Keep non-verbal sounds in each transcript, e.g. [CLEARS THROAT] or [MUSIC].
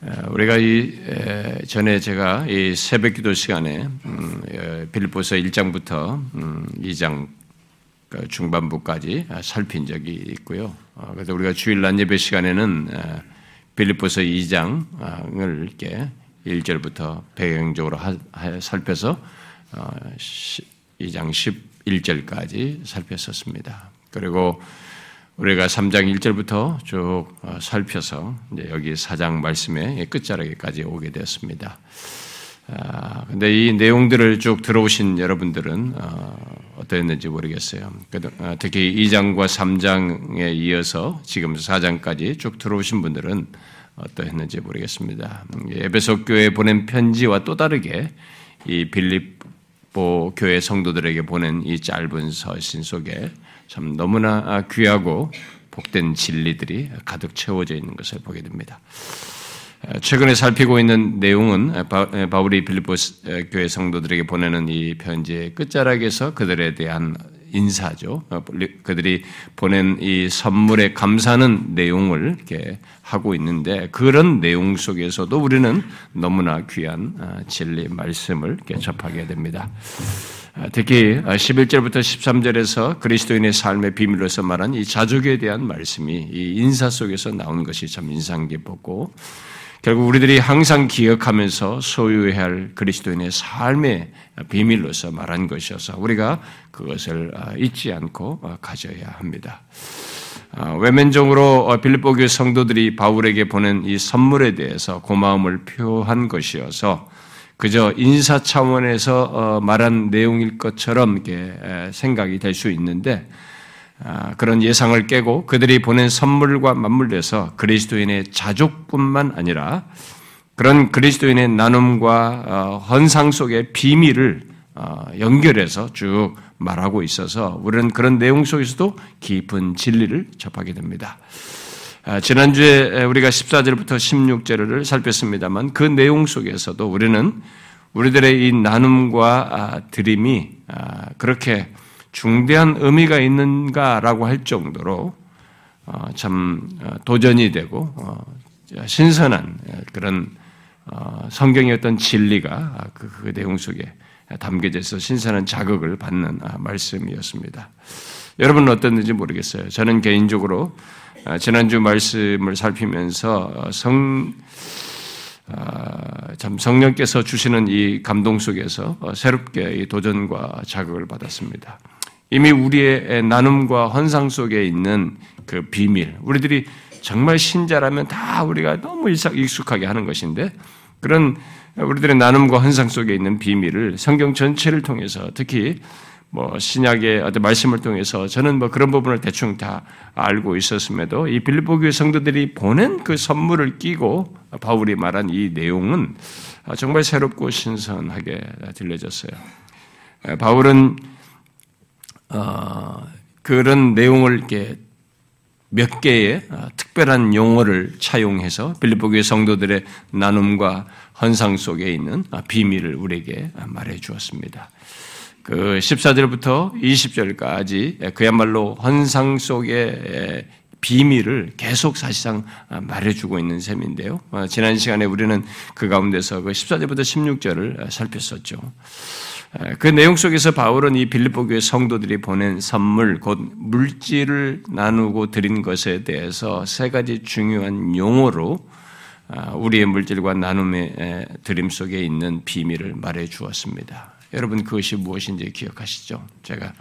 우리가 이 전에 제가 이 새벽 기도 시간에 음, 빌보서 1장부터 2장 음, 그 중반부까지 살핀 적이 있고요. 어, 그래서 우리가 주일 낮 예배 시간에는 빌립보서 2장을 이렇게 1절부터 배경적으로 살펴서 2장 어, 11절까지 살폈었습니다. 그리고 우리가 3장 1절부터 쭉 어, 살펴서 여기 4장 말씀의 끝자락에까지 오게 되었습니다. 아, 근데 이 내용들을 쭉 들어오신 여러분들은 어, 어떠했는지 모르겠어요. 어, 특히 2장과 3장에 이어서 지금 4장까지 쭉 들어오신 분들은 어떠했는지 모르겠습니다. 에베소 교회에 보낸 편지와 또 다르게 이 빌립보 교회 성도들에게 보낸 이 짧은 서신 속에 참 너무나 귀하고 복된 진리들이 가득 채워져 있는 것을 보게 됩니다. 최근에 살피고 있는 내용은 바울이 빌립보 교회 성도들에게 보내는 이 편지의 끝자락에서 그들에 대한 인사죠. 어, 그들이 보낸 이 선물에 감사하는 내용을 이렇게 하고 있는데 그런 내용 속에서도 우리는 너무나 귀한 아, 진리 말씀을 이렇게 접하게 됩니다. 아, 특히 11절부터 13절에서 그리스도인의 삶의 비밀로서 말한 이 자족에 대한 말씀이 이 인사 속에서 나온 것이 참 인상 깊었고 결국 우리들이 항상 기억하면서 소유해야 할 그리스도인의 삶의 비밀로서 말한 것이어서 우리가 그것을 아, 잊지 않고 아, 가져야 합니다. 아, 외면적으로 어, 빌립보 교회 성도들이 바울에게 보낸 이 선물에 대해서 고마움을 표한 것이어서 그저 인사 차원에서 어, 말한 내용일 것처럼 생각이 될 수 있는데 아, 그런 예상을 깨고 그들이 보낸 선물과 맞물려서 그리스도인의 자족뿐만 아니라 그런 그리스도인의 나눔과 어, 헌상 속의 비밀을 어, 연결해서 쭉 말하고 있어서 우리는 그런 내용 속에서도 깊은 진리를 접하게 됩니다. 아, 지난주에 우리가 14절부터 16절을 살폈습니다만 그 내용 속에서도 우리는 우리들의 이 나눔과 아, 드림이 그렇게 중대한 의미가 있는가라고 할 정도로 어, 참 어, 도전이 되고 어, 신선한 그런 성경의 어떤 진리가 그, 그 내용 속에 담겨져 있어 신선한 자극을 받는 아, 말씀이었습니다. 여러분은 어땠는지 모르겠어요. 저는 개인적으로 지난주 말씀을 살피면서 성, 참 성령께서 주시는 이 감동 속에서 새롭게 도전과 자극을 받았습니다. 이미 우리의 나눔과 헌상 속에 있는 그 비밀, 우리들이 정말 신자라면 다 우리가 너무 익숙하게 하는 것인데 그런 우리들의 나눔과 헌상 속에 있는 비밀을 성경 전체를 통해서 특히 뭐 신약의 어떤 말씀을 통해서 저는 뭐 그런 부분을 대충 다 알고 있었음에도 이 빌립보 교회 성도들이 보낸 그 선물을 끼고 바울이 말한 이 내용은 정말 새롭고 신선하게 들려졌어요. 바울은 어, 그런 내용을 이렇게 몇 개의 어, 특별한 용어를 차용해서 빌립보 교회 성도들의 나눔과 헌상 속에 있는 어, 비밀을 우리에게 말해 주었습니다. 그 14절부터 20절까지 그야말로 헌상 속의 비밀을 계속 사실상 말해주고 있는 셈인데요. 지난 시간에 우리는 그 가운데서 그 14절부터 16절을 살폈었죠. 그 내용 속에서 바울은 이 빌립보 교회 성도들이 보낸 선물, 곧 물질을 나누고 드린 것에 대해서 세 가지 중요한 용어로 아, 우리의 물질과 나눔의 드림 속에 있는 비밀을 말해 주었습니다. 여러분 그것이 무엇인지 기억하시죠? 제가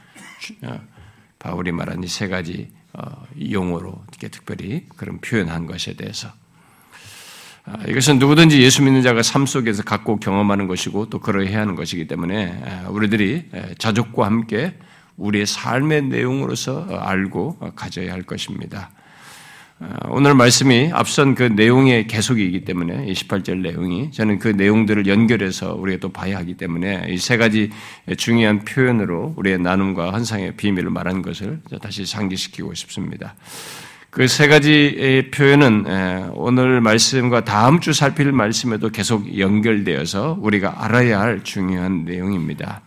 어, 바울이 말한 이 세 가지 어, 용어로 이렇게 특별히 그런 표현한 것에 대해서 아, 이것은 누구든지 예수 믿는 자가 삶 속에서 갖고 경험하는 것이고 또 그러해야 하는 것이기 때문에 우리들이 자족과 함께 우리의 삶의 내용으로서 알고 가져야 할 것입니다. 아, 오늘 말씀이 앞선 그 내용의 계속이기 때문에 28절 내용이 저는 그 내용들을 연결해서 우리가 또 봐야 하기 때문에 이 세 가지 중요한 표현으로 우리의 나눔과 환상의 비밀을 말한 것을 다시 상기시키고 싶습니다. 그 세 가지 표현은 오늘 말씀과 다음 주 살필 말씀에도 계속 연결되어서 우리가 알아야 할 중요한 내용입니다.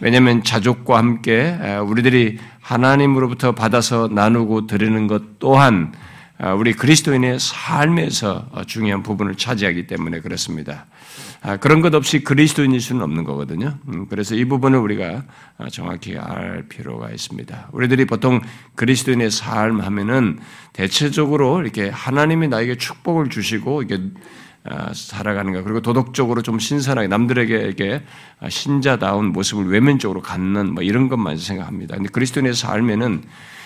왜냐하면 자족과 함께 우리들이 하나님으로부터 받아서 나누고 드리는 것 또한 아, 우리 그리스도인의 삶에서 중요한 부분을 차지하기 때문에 그렇습니다. 아, 그런 것 없이 그리스도인일 수는 없는 거거든요. 음, 그래서 이 부분을 우리가 정확히 알 필요가 있습니다. 우리들이 보통 그리스도인의 삶 하면은 대체적으로 이렇게 하나님이 나에게 축복을 주시고 이게 살아가는 것 그리고 도덕적으로 좀 신선하게 남들에게 이렇게 신자다운 모습을 외면적으로 갖는 뭐 이런 것만 생각합니다. 근데 그리스도인의 삶에는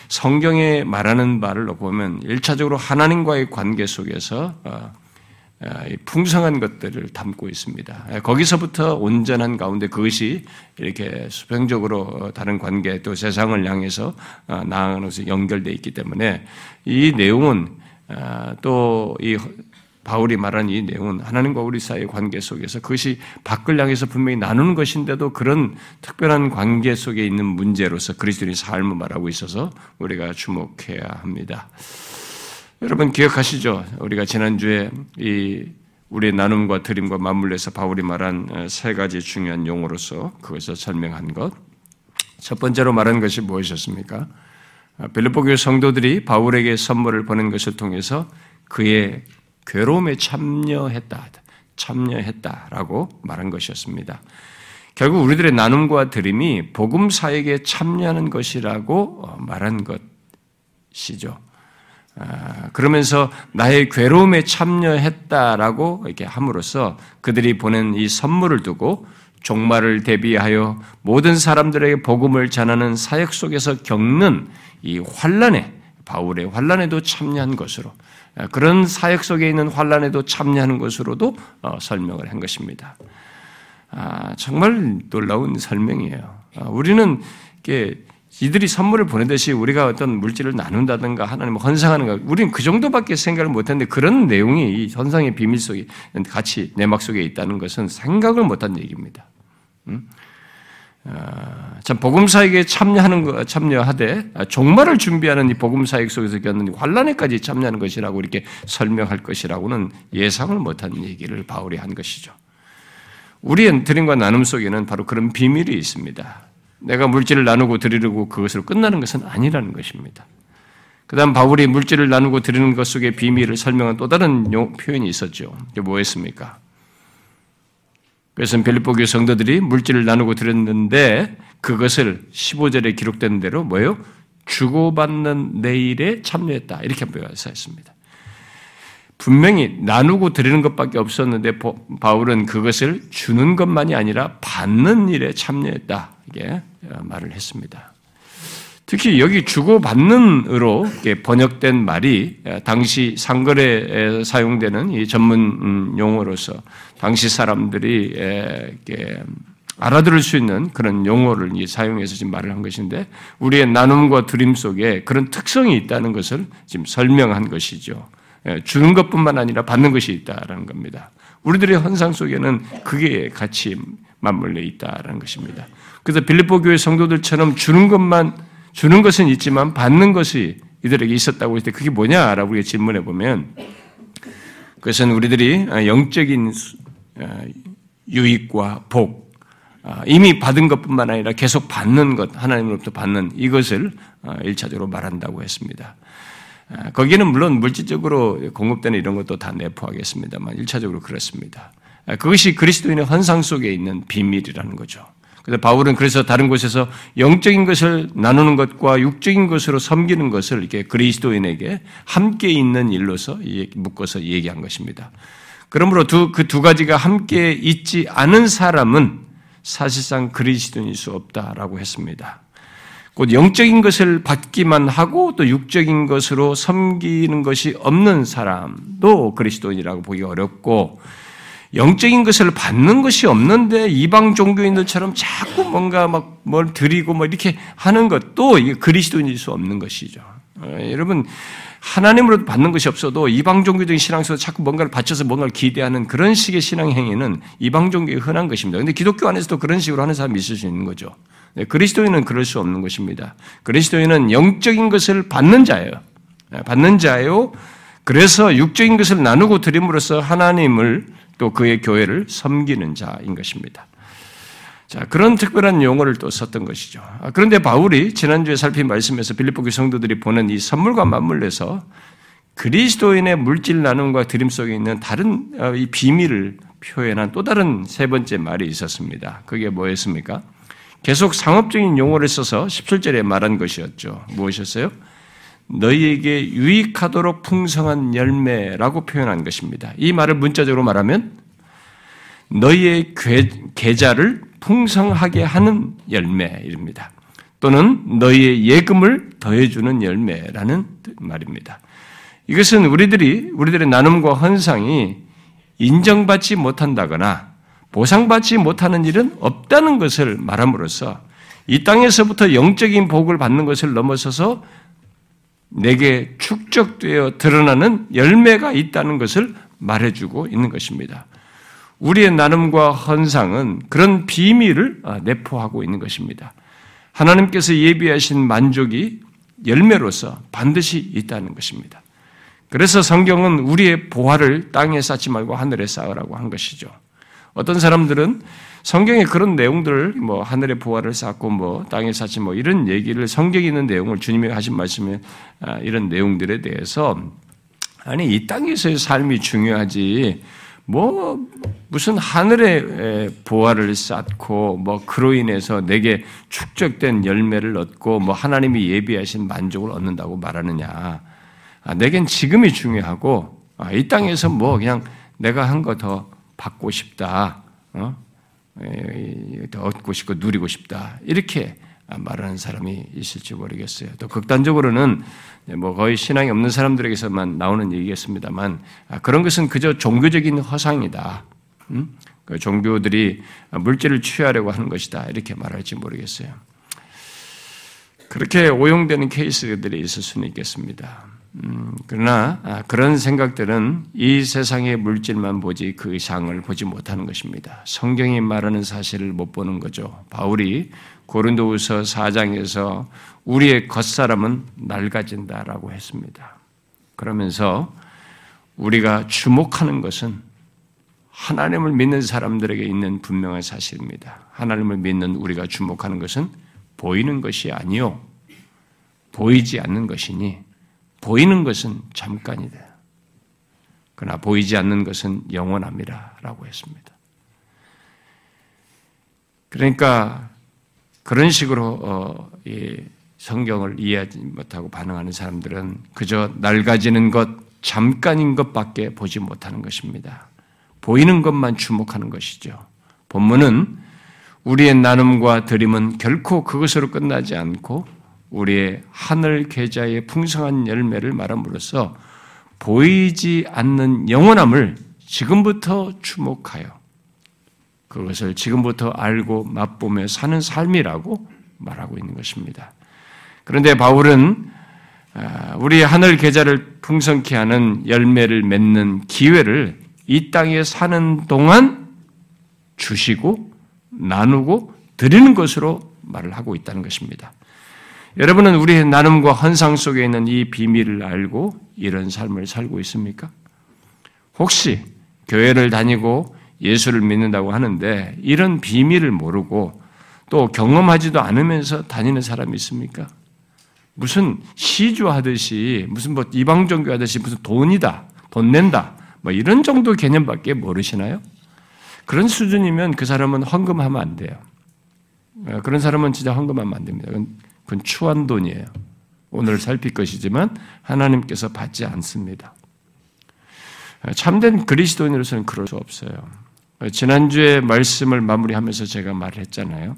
성경에 말하는 바를 보면 일차적으로 하나님과의 관계 속에서 어, 어, 풍성한 것들을 담고 있습니다. 거기서부터 온전한 가운데 그것이 이렇게 수평적으로 다른 관계 또 세상을 향해서 어, 나아가는 것에 연결되어 있기 때문에 이 내용은 또 이 바울이 말한 이 내용은 하나님과 우리 사이의 관계 속에서 그것이 밖을 향해서 분명히 나누는 것인데도 그런 특별한 관계 속에 있는 문제로서 그리스도인의 삶을 말하고 있어서 우리가 주목해야 합니다. 여러분 기억하시죠? 우리가 지난주에 이 우리의 나눔과 드림과 맞물려서 바울이 말한 어, 세 가지 중요한 용어로서 그것을 설명한 것. 첫 번째로 말한 것이 무엇이었습니까? 어, 빌립보 교회 성도들이 바울에게 선물을 보낸 것을 통해서 그의 괴로움에 참여했다. 참여했다라고 말한 것이었습니다. 결국 우리들의 나눔과 드림이 복음 사역에 참여하는 것이라고 어, 말한 것이죠. 아, 그러면서 나의 괴로움에 참여했다라고 이렇게 함으로써 그들이 보낸 이 선물을 두고 종말을 대비하여 모든 사람들에게 복음을 전하는 사역 속에서 겪는 이 환란에 바울의 환란에도 참여한 것으로 아, 그런 사역 속에 있는 환란에도 참여하는 것으로도 어, 설명을 한 것입니다. 아, 정말 놀라운 설명이에요. 아, 우리는 이들이 선물을 보내듯이 우리가 어떤 물질을 나눈다든가 하나님을 헌상하는 것, 우리는 그 정도밖에 생각을 못했는데 그런 내용이 이 헌상의 비밀 속에 같이 내막 속에 있다는 것은 생각을 못한 얘기입니다. 음? 아, 참 복음 사역에 참여하는 거 참여하되 아, 종말을 준비하는 이 복음 사역 속에서 겪는 환란에까지 참여하는 것이라고 이렇게 설명할 것이라고는 예상을 못한 얘기를 바울이 한 것이죠. 우리의 드림과 나눔 속에는 바로 그런 비밀이 있습니다. 내가 물질을 나누고 드리고 그것으로 끝나는 것은 아니라는 것입니다. 그다음 바울이 물질을 나누고 드리는 것 속의 비밀을 설명한 또 다른 표현이 있었죠. 이게 뭐였습니까? 그래서 빌립보 교회 성도들이 물질을 나누고 드렸는데 그것을 15절에 기록된 대로 뭐예요? 주고받는 내일에 참여했다. 이렇게 묘해서 했습니다. 분명히 나누고 드리는 것밖에 없었는데 바울은 그것을 주는 것만이 아니라 받는 일에 참여했다. 이게 말을 했습니다. 특히 여기 주고받는으로 번역된 말이 당시 상거래에 사용되는 이 전문 음, 용어로서 당시 사람들이 알아들을 수 있는 그런 용어를 사용해서 지금 말을 한 것인데 우리의 나눔과 드림 속에 그런 특성이 있다는 것을 지금 설명한 것이죠. 주는 것뿐만 아니라 받는 것이 있다라는 겁니다. 우리들의 헌상 속에는 그게 같이 맞물려 있다라는 것입니다. 그래서 빌립보 교회 성도들처럼 주는 것만 주는 것은 있지만 받는 것이 이들에게 있었다고 했을 때 그게 뭐냐라고 질문해 보면 그것은 우리들이 영적인 어, 유익과 복, 어, 이미 받은 것뿐만 아니라 계속 받는 것, 하나님으로부터 받는 이것을 어, 일차적으로 말한다고 했습니다. 거기는 물론 물질적으로 공급되는 이런 것도 다 내포하겠습니다만 일차적으로 그렇습니다. 그것이 그리스도인의 헌상 속에 있는 비밀이라는 거죠. 그래서 바울은 그래서 다른 곳에서 영적인 것을 나누는 것과 육적인 것으로 섬기는 것을 이렇게 그리스도인에게 함께 있는 일로서 묶어서 얘기한 것입니다. 그러므로 두, 그두 가지가 함께 있지 않은 사람은 사실상 그리스도인일 수 없다라고 했습니다. 곧 영적인 것을 받기만 하고 또 육적인 것으로 섬기는 것이 없는 사람도 그리스도인이라고 보기 어렵고 영적인 것을 받는 것이 없는데 이방 종교인들처럼 자꾸 뭔가 막 뭘 드리고 뭐 이렇게 하는 것도 그리스도인일 수 없는 것이죠. 어, 여러분 하나님으로 받는 것이 없어도 이방 종교적인 신앙 속에서 자꾸 뭔가를 바쳐서 뭔가를 기대하는 그런 식의 신앙 행위는 이방 종교에 흔한 것입니다. 근데 기독교 안에서도 그런 식으로 하는 사람이 있을 수 있는 거죠. 네, 그리스도인은 그럴 수 없는 것입니다. 그리스도인은 영적인 것을 받는 자예요. 네, 받는 자예요. 그래서 육적인 것을 나누고 드림으로써 하나님을 또 그의 교회를 섬기는 자인 것입니다. 자, 그런 특별한 용어를 또 썼던 것이죠. 아, 그런데 바울이 지난주에 살핀 말씀에서 빌립보 교 성도들이 보는 이 선물과 맞물려서 그리스도인의 물질 나눔과 드림 속에 있는 다른 어, 이 비밀을 표현한 또 다른 세 번째 말이 있었습니다. 그게 뭐였습니까? 계속 상업적인 용어를 써서 17절에 말한 것이었죠. 무엇이었어요? 너희에게 유익하도록 풍성한 열매라고 표현한 것입니다. 이 말을 문자적으로 말하면 너희의 계좌를 풍성하게 하는 열매입니다. 또는 너희의 예금을 더해주는 열매라는 말입니다. 이것은 우리들이 우리들의 나눔과 헌상이 인정받지 못한다거나 보상받지 못하는 일은 없다는 것을 말함으로써 이 땅에서부터 영적인 복을 받는 것을 넘어서서 내게 축적되어 드러나는 열매가 있다는 것을 말해주고 있는 것입니다. 우리의 나눔과 헌상은 그런 비밀을 아, 내포하고 있는 것입니다. 하나님께서 예비하신 만족이 열매로서 반드시 있다는 것입니다. 그래서 성경은 우리의 보화를 땅에 쌓지 말고 하늘에 쌓으라고 한 것이죠. 어떤 사람들은 성경에 그런 내용들을 뭐 하늘의 보화를 쌓고 뭐 땅에 쌓지 뭐 이런 얘기를 성경에 있는 내용을 주님이 하신 말씀에 아, 이런 내용들에 대해서 아니 이 땅에서의 삶이 중요하지 뭐 무슨 하늘의 보화를 쌓고 뭐 그로 인해서 내게 축적된 열매를 얻고 뭐 하나님이 예비하신 만족을 얻는다고 말하느냐? 아, 내겐 지금이 중요하고 아, 이 땅에서 뭐 그냥 내가 한 거 더 받고 싶다, 어? 더 얻고 싶고 누리고 싶다 이렇게 말하는 사람이 있을지 모르겠어요. 또 극단적으로는 뭐 거의 신앙이 없는 사람들에게서만 나오는 얘기겠습니다만 아, 그런 것은 그저 종교적인 허상이다. 음? 그 종교들이 물질을 취하려고 하는 것이다. 이렇게 말할지 모르겠어요. 그렇게 오용되는 케이스들이 있을 수는 있겠습니다. 음, 그러나 아, 그런 생각들은 이 세상의 물질만 보지 그 이상을 보지 못하는 것입니다. 성경이 말하는 사실을 못 보는 거죠. 바울이 고린도후서 4장에서 우리의 겉사람은 낡아진다라고 했습니다. 그러면서 우리가 주목하는 것은 하나님을 믿는 사람들에게 있는 분명한 사실입니다. 하나님을 믿는 우리가 주목하는 것은 보이는 것이 아니요. 보이지 않는 것이니 보이는 것은 잠깐이다. 그러나 보이지 않는 것은 영원합니다. 라고 했습니다. 그러니까 그런 식으로 어, 성경을 이해하지 못하고 반응하는 사람들은 그저 낡아지는 것, 잠깐인 것밖에 보지 못하는 것입니다. 보이는 것만 주목하는 것이죠. 본문은 우리의 나눔과 드림은 결코 그것으로 끝나지 않고 우리의 하늘 계좌의 풍성한 열매를 말함으로써 보이지 않는 영원함을 지금부터 주목하여 그것을 지금부터 알고 맛보며 사는 삶이라고 말하고 있는 것입니다. 그런데 바울은 아, 우리 하늘 계좌를 풍성케 하는 열매를 맺는 기회를 이 땅에 사는 동안 주시고 나누고 드리는 것으로 말을 하고 있다는 것입니다. 여러분은 우리의 나눔과 헌상 속에 있는 이 비밀을 알고 이런 삶을 살고 있습니까? 혹시 교회를 다니고 예수를 믿는다고 하는데 이런 비밀을 모르고 또 경험하지도 않으면서 다니는 사람이 있습니까? 무슨 시주하듯이 무슨 뭐 이방 종교 하듯이 무슨 돈이다, 돈 낸다, 뭐 이런 정도 개념밖에 모르시나요? 그런 수준이면 그 사람은 헌금하면 안 돼요. 그런 사람은 진짜 헌금하면 안 됩니다. 그건 추한 돈이에요. 오늘 살필 것이지만 하나님께서 받지 않습니다. 참된 그리스도인으로서는 그럴 수 없어요. 지난주에 말씀을 마무리하면서 제가 말을 했잖아요.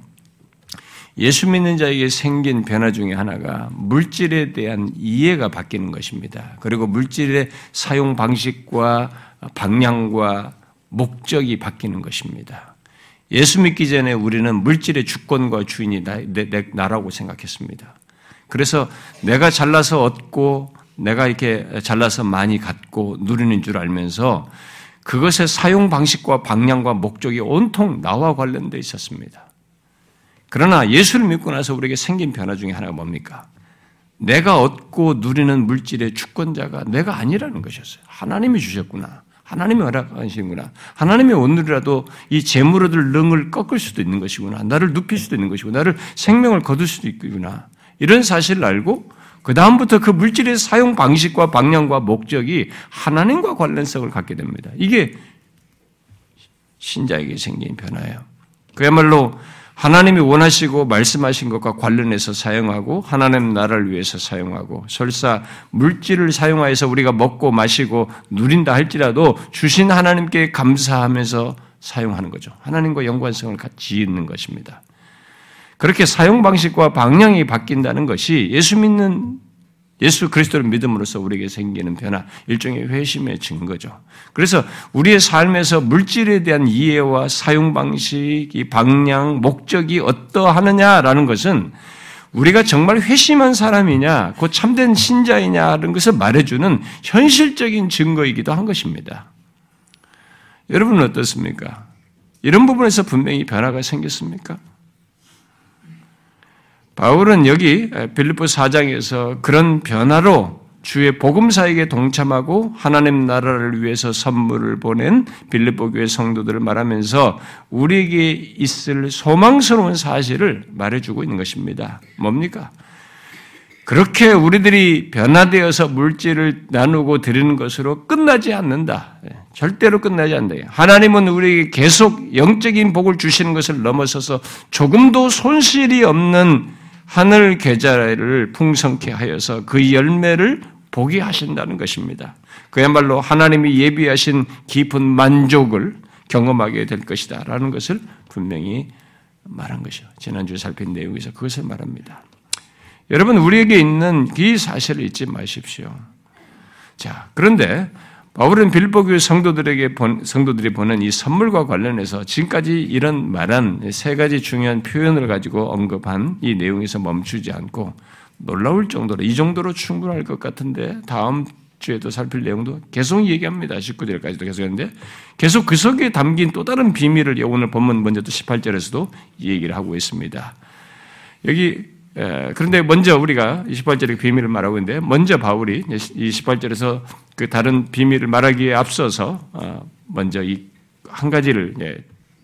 예수 믿는 자에게 생긴 변화 중에 하나가 물질에 대한 이해가 바뀌는 것입니다. 그리고 물질의 사용 방식과 방향과 목적이 바뀌는 것입니다. 예수 믿기 전에 우리는 물질의 주권과 주인이 나, 내, 내, 나라고 생각했습니다. 그래서 내가 잘나서 얻고 내가 이렇게 잘나서 많이 갖고 누리는 줄 알면서 그것의 사용 방식과 방향과 목적이 온통 나와 관련되어 있었습니다. 그러나 예수를 믿고 나서 우리에게 생긴 변화 중에 하나가 뭡니까? 내가 얻고 누리는 물질의 주권자가 내가 아니라는 것이었어요. 하나님이 주셨구나. 하나님이 허락하시는구나. 하나님이 오늘이라도 이 재물 얻을 능을 꺾을 수도 있는 것이구나. 나를 눕힐 수도 있는 것이고, 나를 생명을 거둘 수도 있구나. 이런 사실을 알고 그 다음부터 그 물질의 사용 방식과 방향과 목적이 하나님과 관련성을 갖게 됩니다. 이게 신자에게 생긴 변화예요. 그야말로 하나님이 원하시고 말씀하신 것과 관련해서 사용하고 하나님 나라를 위해서 사용하고 설사 물질을 사용하여서 우리가 먹고 마시고 누린다 할지라도 주신 하나님께 감사하면서 사용하는 거죠. 하나님과 연관성을 같이 있는 것입니다. 그렇게 사용 방식과 방향이 바뀐다는 것이 예수 믿는 예수 그리스도를 믿음으로써 우리에게 생기는 변화, 일종의 회심의 증거죠. 그래서 우리의 삶에서 물질에 대한 이해와 사용 방식, 이 방향, 목적이 어떠하느냐라는 것은 우리가 정말 회심한 사람이냐, 곧 참된 신자이냐라는 것을 말해주는 현실적인 증거이기도 한 것입니다. 여러분은 어떻습니까? 이런 부분에서 분명히 변화가 생겼습니까? 바울은 여기 빌립보 4장에서 그런 변화로 주의 복음사에게 동참하고 하나님 나라를 위해서 선물을 보낸 빌립보 교회 성도들을 말하면서 우리에게 있을 소망스러운 사실을 말해주고 있는 것입니다. 뭡니까? 그렇게 우리들이 변화되어서 물질을 나누고 드리는 것으로 끝나지 않는다. 절대로 끝나지 않는다. 하나님은 우리에게 계속 영적인 복을 주시는 것을 넘어서서 조금도 손실이 없는 하늘 계좌를 풍성케 하여서 그 열매를 보게 하신다는 것입니다. 그야말로 하나님이 예비하신 깊은 만족을 경험하게 될 것이다. 라는 것을 분명히 말한 것이요. 지난주에 살핀 내용에서 그것을 말합니다. 여러분, 우리에게 있는 이 사실을 잊지 마십시오. 자, 그런데 바울은 빌보 교회 성도들에게 본, 성도들이 보는 이 선물과 관련해서 지금까지 이런 말한 세 가지 중요한 표현을 가지고 언급한 이 내용에서 멈추지 않고 놀라울 정도로 이 정도로 충분할 것 같은데 다음 주에도 살필 내용도 계속 얘기합니다. 19절까지도 계속 했는데 계속 그 속에 담긴 또 다른 비밀을 오늘 본문 먼저 또 18절에서도 얘기를 하고 있습니다. 여기 예, 그런데 먼저 우리가 28절의 비밀을 말하고 있는데 먼저 바울이 이 18절에서 그 다른 비밀을 말하기에 앞서서 어, 먼저 이 한 가지를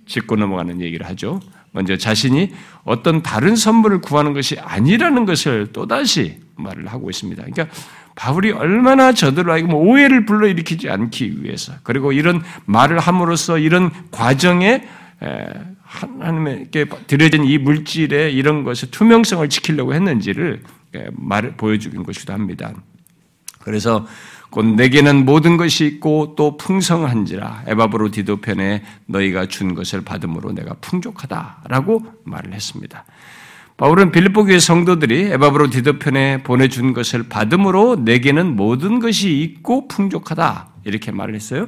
짚고 넘어가는 얘기를 하죠. 먼저 자신이 어떤 다른 선물을 구하는 것이 아니라는 것을 또다시 말을 하고 있습니다. 그러니까 바울이 얼마나 저들로 하여금 오해를 불러일으키지 않기 위해서 그리고 이런 말을 함으로써 이런 과정에 하나님께 드려진 이 물질의 이런 것의 투명성을 지키려고 했는지를 말 보여주는 것이기도 합니다. 그래서 곧 내게는 모든 것이 있고 또 풍성한지라 에바브로 디도편에 너희가 준 것을 받음으로 내가 풍족하다라고 말을 했습니다. 바울은 빌립보 교회 성도들이 에바브로 디도편에 보내준 것을 받음으로 내게는 모든 것이 있고 풍족하다 이렇게 말을 했어요.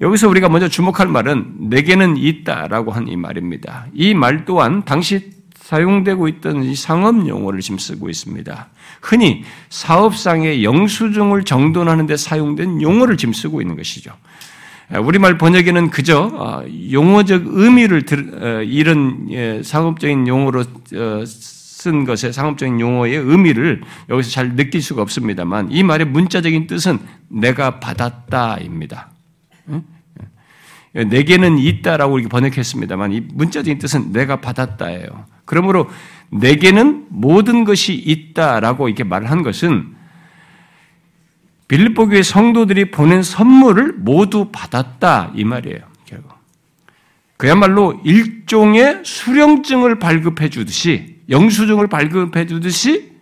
여기서 우리가 먼저 주목할 말은 내게는 있다라고 한 이 말입니다. 이 말 또한 당시 사용되고 있던 이 상업 용어를 지금 쓰고 있습니다. 흔히 사업상의 영수증을 정돈하는 데 사용된 용어를 지금 쓰고 있는 것이죠. 우리말 번역에는 그저 어, 용어적 의미를 어, 이런 예, 상업적인 용어로 어, 쓴 것의 상업적인 용어의 의미를 여기서 잘 느낄 수가 없습니다만 이 말의 문자적인 뜻은 내가 받았다입니다. 내게는 있다라고 이렇게 번역했습니다만 이 문자적인 뜻은 내가 받았다예요. 그러므로 내게는 모든 것이 있다라고 이렇게 말한 것은 빌립보 교회 성도들이 보낸 선물을 모두 받았다 이 말이에요. 결국 그야말로 일종의 수령증을 발급해 주듯이 영수증을 발급해 주듯이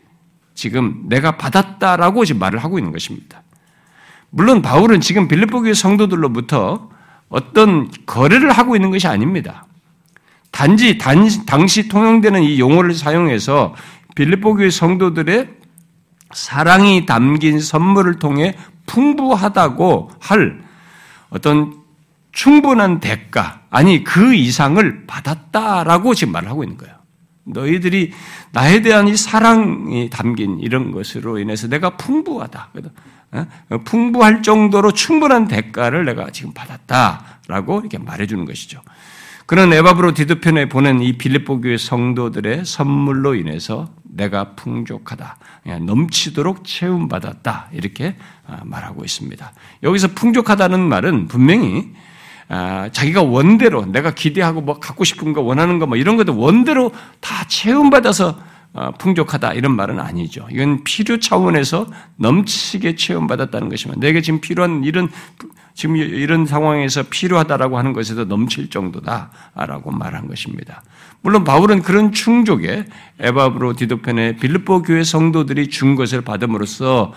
지금 내가 받았다라고 지금 말을 하고 있는 것입니다. 물론 바울은 지금 빌립보 교회 성도들로부터 어떤 거래를 하고 있는 것이 아닙니다. 단지 단, 당시 통용되는 이 용어를 사용해서 빌립보 교회 성도들의 사랑이 담긴 선물을 통해 풍부하다고 할 어떤 충분한 대가, 아니 그 이상을 받았다라고 지금 말을 하고 있는 거예요. 너희들이 나에 대한 이 사랑이 담긴 이런 것으로 인해서 내가 풍부하다. 어? 풍부할 정도로 충분한 대가를 내가 지금 받았다라고 이렇게 말해주는 것이죠. 그런 에바브로 디드편에 보낸 이 빌립보 교회 성도들의 선물로 인해서 내가 풍족하다, 넘치도록 채움받았다 이렇게 아, 말하고 있습니다. 여기서 풍족하다는 말은 분명히 아, 자기가 원대로 내가 기대하고 뭐 갖고 싶은 거 원하는 거 뭐 이런 것도 원대로 다 채움받아서 어, 풍족하다 이런 말은 아니죠. 이건 필요 차원에서 넘치게 체험받았다는 것이면 내게 지금 필요한 이런 지금 이런 상황에서 필요하다라고 하는 것에도 넘칠 정도다라고 말한 것입니다. 물론 바울은 그런 충족에 에바브로 디도편의 빌립보 교회 성도들이 준 것을 받음으로써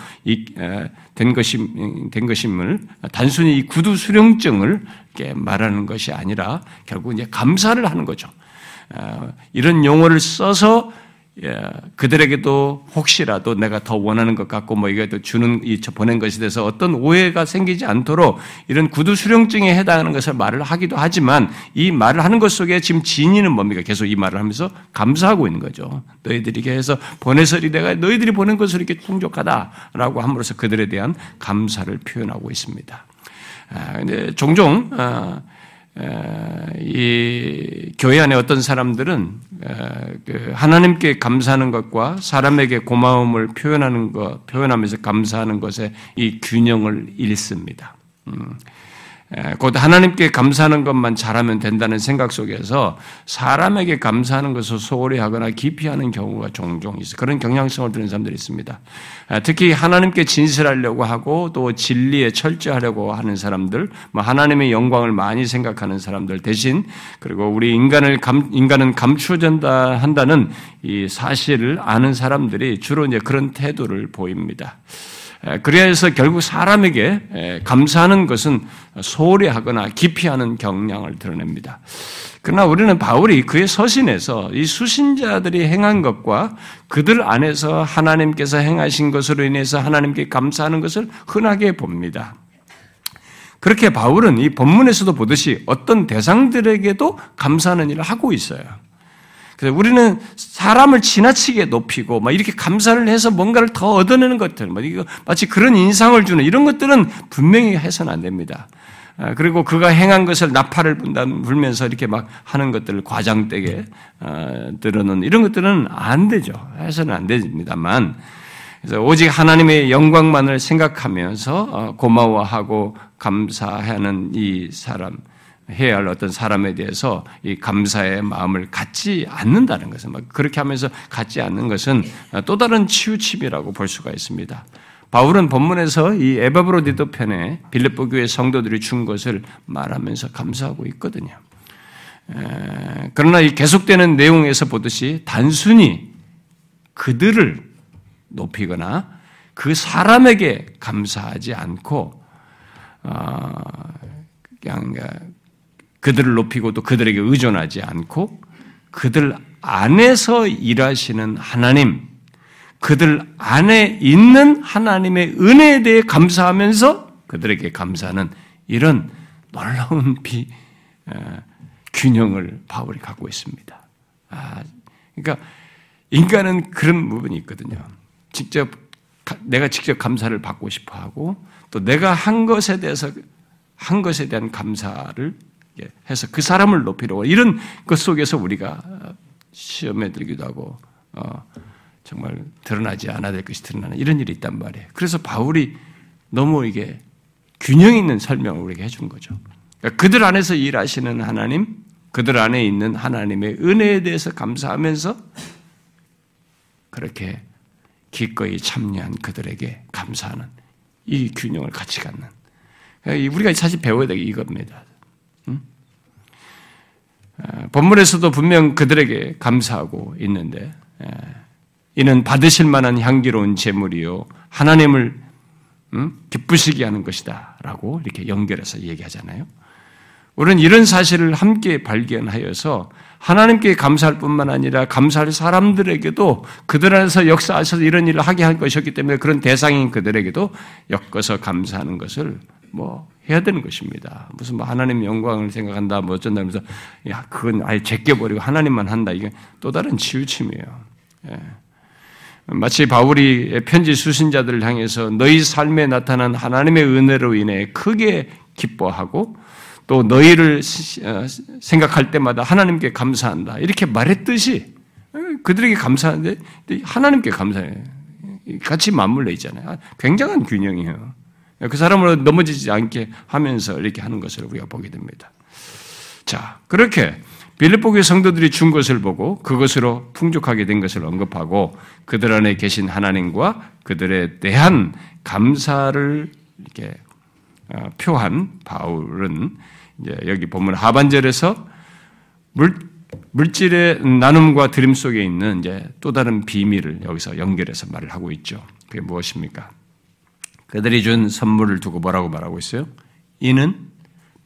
된 것임 된 것임을 단순히 이 구두 수령증을 말하는 것이 아니라 결국 이제 감사를 하는 거죠. 어, 이런 용어를 써서 예, 그들에게도 혹시라도 내가 더 원하는 것 같고 뭐 이게 또 주는 이 보낸 것에 대해서 어떤 오해가 생기지 않도록 이런 구두 수령증에 해당하는 것을 말을 하기도 하지만 이 말을 하는 것 속에 지금 진의는 뭡니까? 계속 이 말을 하면서 감사하고 있는 거죠. 너희들에게 해서 보내서리 내가 너희들이 보낸 것으로 이렇게 풍족하다라고 함으로써 그들에 대한 감사를 표현하고 있습니다. 아, 근데 종종 아, 이 교회 안에 어떤 사람들은 그 하나님께 감사하는 것과 사람에게 고마움을 표현하는 것, 표현하면서 감사하는 것에 이 균형을 잃습니다. 음. 곧 하나님께 감사하는 것만 잘하면 된다는 생각 속에서 사람에게 감사하는 것을 소홀히 하거나 깊이 하는 경우가 종종 있어요. 그런 경향성을 드는 사람들이 있습니다. 특히 하나님께 진실하려고 하고 또 진리에 철저하려고 하는 사람들, 뭐 하나님의 영광을 많이 생각하는 사람들 대신 그리고 우리 인간을 감, 인간은 감추어진다 한다는 이 사실을 아는 사람들이 주로 이제 그런 태도를 보입니다. 그래서 결국 사람에게 감사하는 것은 소홀히 하거나 깊이 하는 경향을 드러냅니다. 그러나 우리는 바울이 그의 서신에서 이 수신자들이 행한 것과 그들 안에서 하나님께서 행하신 것으로 인해서 하나님께 감사하는 것을 흔하게 봅니다. 그렇게 바울은 이 본문에서도 보듯이 어떤 대상들에게도 감사하는 일을 하고 있어요. 그래서 우리는 사람을 지나치게 높이고 막 이렇게 감사를 해서 뭔가를 더 얻어내는 것들, 뭐 이거 마치 그런 인상을 주는 이런 것들은 분명히 해서는 안 됩니다. 아, 그리고 그가 행한 것을 나팔을 불면서 이렇게 막 하는 것들을 과장되게 아, 이런 것들은 안 되죠. 해서는 안 됩니다만 그래서 오직 하나님의 영광만을 생각하면서 어, 고마워하고 감사하는 이 사람 해야 할 어떤 사람에 대해서 이 감사의 마음을 갖지 않는다는 것은 그렇게 하면서 갖지 않는 것은 또 다른 치우침이라고 볼 수가 있습니다. 바울은 본문에서 이 에바브로디도 편에 빌립보 교회 성도들이 준 것을 말하면서 감사하고 있거든요. 그러나 이 계속되는 내용에서 보듯이 단순히 그들을 높이거나 그 사람에게 감사하지 않고 어, 그냥 그들을 높이고 또 그들에게 의존하지 않고 그들 안에서 일하시는 하나님, 그들 안에 있는 하나님의 은혜에 대해 감사하면서 그들에게 감사하는 이런 놀라운 비, 어, 균형을 바울이 갖고 있습니다. 아, 그러니까 인간은 그런 부분이 있거든요. 직접 내가 직접 감사를 받고 싶어 하고 또 내가 한 것에 대해서 한 것에 대한 감사를 해서 그 사람을 높이려고 이런 것 속에서 우리가 시험에 들기도 하고 어, 정말 드러나지 않아야 될 것이 드러나는 이런 일이 있단 말이에요. 그래서 바울이 너무 이게 균형 있는 설명을 우리에게 해준 거죠. 그러니까 그들 안에서 일하시는 하나님, 그들 안에 있는 하나님의 은혜에 대해서 감사하면서 그렇게 기꺼이 참여한 그들에게 감사하는 이 균형을 같이 갖는. 그러니까 우리가 사실 배워야 될게 이겁니다. 본문에서도 분명 그들에게 감사하고 있는데 이는 받으실 만한 향기로운 제물이요 하나님을 기쁘시게 하는 것이다라고 이렇게 연결해서 얘기하잖아요. 우리는 이런 사실을 함께 발견하여서 하나님께 감사할 뿐만 아니라 감사할 사람들에게도 그들 안에서 역사하셔서 이런 일을 하게 할 것이었기 때문에 그런 대상인 그들에게도 엮어서 감사하는 것을 뭐 해야 되는 것입니다. 무슨 뭐 하나님 영광을 생각한다, 뭐 어쩐다 면서 야, 그건 아예 제껴버리고 하나님만 한다. 이게 또 다른 치우침이에요. 예. 마치 바울이 편지 수신자들을 향해서 너희 삶에 나타난 하나님의 은혜로 인해 크게 기뻐하고 또 너희를 어, 생각할 때마다 하나님께 감사한다. 이렇게 말했듯이 그들에게 감사하는데 하나님께 감사해요. 같이 맞물려 있잖아요. 굉장한 균형이에요. 그 사람으로 넘어지지 않게 하면서 이렇게 하는 것을 우리가 보게 됩니다. 자, 그렇게 빌립보 교회 성도들이 준 것을 보고 그것으로 풍족하게 된 것을 언급하고 그들 안에 계신 하나님과 그들에 대한 감사를 이렇게 어, 표한 바울은 이제 여기 보면 하반절에서 물, 물질의 나눔과 드림 속에 있는 이제 또 다른 비밀을 여기서 연결해서 말을 하고 있죠. 그게 무엇입니까? 그들이 준 선물을 두고 뭐라고 말하고 있어요? 이는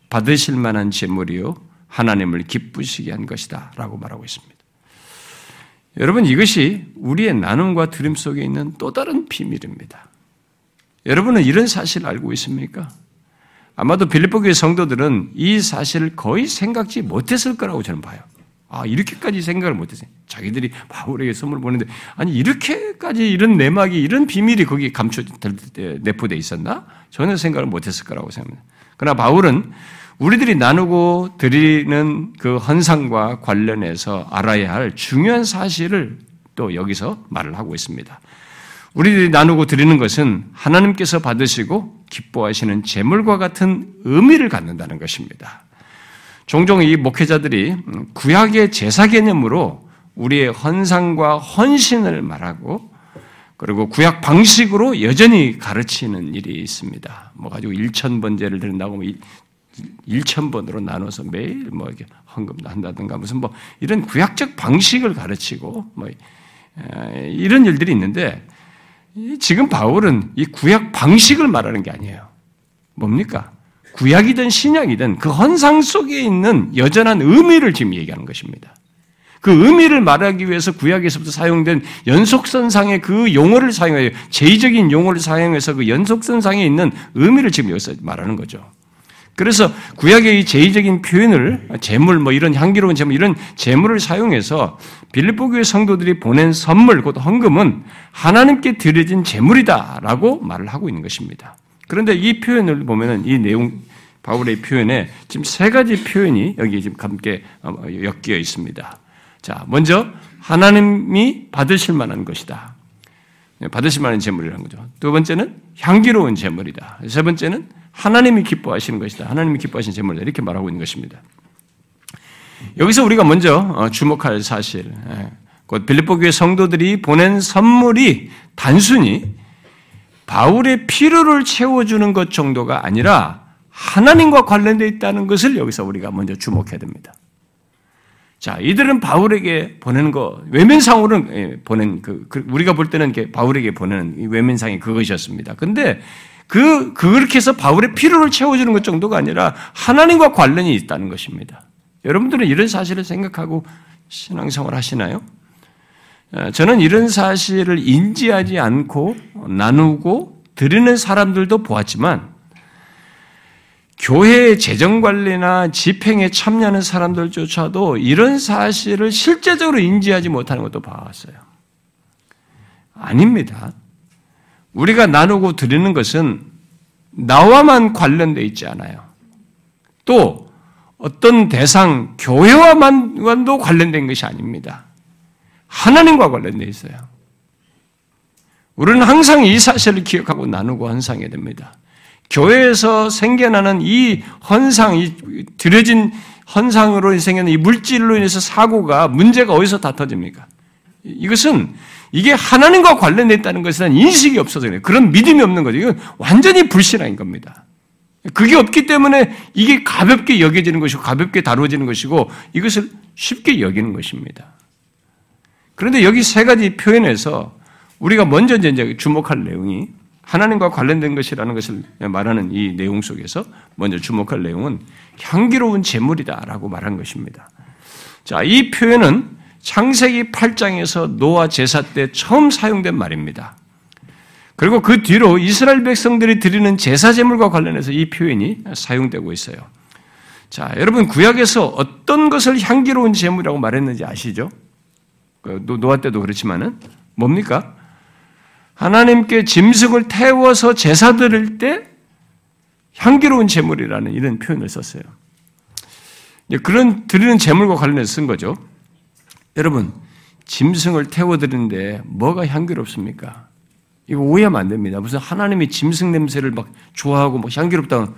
받으실 만한 재물이요 하나님을 기쁘시게 한 것이다. 라고 말하고 있습니다. 여러분, 이것이 우리의 나눔과 드림 속에 있는 또 다른 비밀입니다. 여러분은 이런 사실을 알고 있습니까? 아마도 빌립보 교회 성도들은 이 사실을 거의 생각지 못했을 거라고 저는 봐요. 아, 이렇게까지 생각을 못했어요. 자기들이 바울에게 선물 보는데, 아니, 이렇게까지 이런 내막이, 이런 비밀이 거기 감춰, 내포되어 있었나? 저는 생각을 못했을 거라고 생각합니다. 그러나 바울은 우리들이 나누고 드리는 그 헌상과 관련해서 알아야 할 중요한 사실을 또 여기서 말을 하고 있습니다. 우리들이 나누고 드리는 것은 하나님께서 받으시고 기뻐하시는 재물과 같은 의미를 갖는다는 것입니다. 종종 이 목회자들이 구약의 제사 개념으로 우리의 헌상과 헌신을 말하고 그리고 구약 방식으로 여전히 가르치는 일이 있습니다. 뭐 가지고 1천번제를 드린다고 뭐 1천번으로 나눠서 매일 뭐 이렇게 헌금 한다든가 무슨 뭐 이런 구약적 방식을 가르치고 뭐 이런 일들이 있는데 지금 바울은 이 구약 방식을 말하는 게 아니에요. 뭡니까? 구약이든 신약이든 그 헌상 속에 있는 여전한 의미를 지금 얘기하는 것입니다. 그 의미를 말하기 위해서 구약에서부터 사용된 연속선상의 그 용어를 사용해요. 제의적인 용어를 사용해서 그 연속선상에 있는 의미를 지금 여기서 말하는 거죠. 그래서 구약의 이 제의적인 표현을 재물 뭐 이런 향기로운 재물 이런 재물을 사용해서 빌립보 교회 성도들이 보낸 선물 곧 헌금은 하나님께 드려진 재물이다라고 말을 하고 있는 것입니다. 그런데 이 표현을 보면은 이 내용 바울의 표현에 지금 세 가지 표현이 여기 지금 함께 어, 엮여 있습니다. 자, 먼저 하나님이 받으실 만한 것이다. 네, 받으실 만한 재물이라는 거죠. 두 번째는 향기로운 재물이다. 세 번째는 하나님이 기뻐하시는 것이다. 하나님이 기뻐하시는 재물이다. 이렇게 말하고 있는 것입니다. 여기서 우리가 먼저 어, 주목할 사실, 예, 곧 교회 성도들이 보낸 선물이 단순히 바울의 필요를 채워주는 것 정도가 아니라 하나님과 관련되어 있다는 것을 여기서 우리가 먼저 주목해야 됩니다. 자, 이들은 바울에게 보내는 거, 외면상으로는 예, 보낸 그, 그 우리가 볼 때는 바울에게 보내는 외면상이 그것이었습니다. 근데 그, 그렇게 해서 바울의 필요를 채워주는 것 정도가 아니라 하나님과 관련이 있다는 것입니다. 여러분들은 이런 사실을 생각하고 신앙생활 하시나요? 어, 저는 이런 사실을 인지하지 않고 나누고 드리는 사람들도 보았지만 교회의 재정 관리나 집행에 참여하는 사람들조차도 이런 사실을 실제적으로 인지하지 못하는 것도 봐왔어요. 아닙니다. 우리가 나누고 드리는 것은 나와만 관련되어 있지 않아요. 또 어떤 대상, 교회와만도 관련된 것이 아닙니다. 하나님과 관련되어 있어요. 우리는 항상 이 사실을 기억하고 나누고 헌상해야 됩니다. 교회에서 생겨나는 이 헌상, 이 들여진 헌상으로 생기는 이 물질로 인해서 사고가 문제가 어디서 다 터집니까? 이것은 이게 하나님과 관련되어 있다는 것에 대한 인식이 없어서 그래요. 그런 믿음이 없는 거죠. 이건 완전히 불신앙인 겁니다. 그게 없기 때문에 이게 가볍게 여겨지는 것이고 가볍게 다루어지는 것이고 이것을 쉽게 여기는 것입니다. 그런데 여기 세 가지 표현에서 우리가 먼저 이제 주목할 내용이 하나님과 관련된 것이라는 것을 말하는 이 내용 속에서 먼저 주목할 내용은 향기로운 제물이다라고 말한 것입니다. 자, 이 표현은 창세기 8장에서 노아 제사 때 처음 사용된 말입니다. 그리고 그 뒤로 이스라엘 백성들이 드리는 제사 제물과 관련해서 이 표현이 사용되고 있어요. 자, 여러분 구약에서 어떤 것을 향기로운 제물이라고 말했는지 아시죠? 그 노아 때도 그렇지만은 뭡니까? 하나님께 짐승을 태워서 제사 드릴 때 향기로운 제물이라는 이런 표현을 썼어요. 그런 드리는 제물과 관련해서 쓴 거죠. 여러분, 짐승을 태워 드리는데 뭐가 향기롭습니까? 이거 오해하면 안 됩니다. 무슨 하나님이 짐승 냄새를 막 좋아하고 막 향기롭다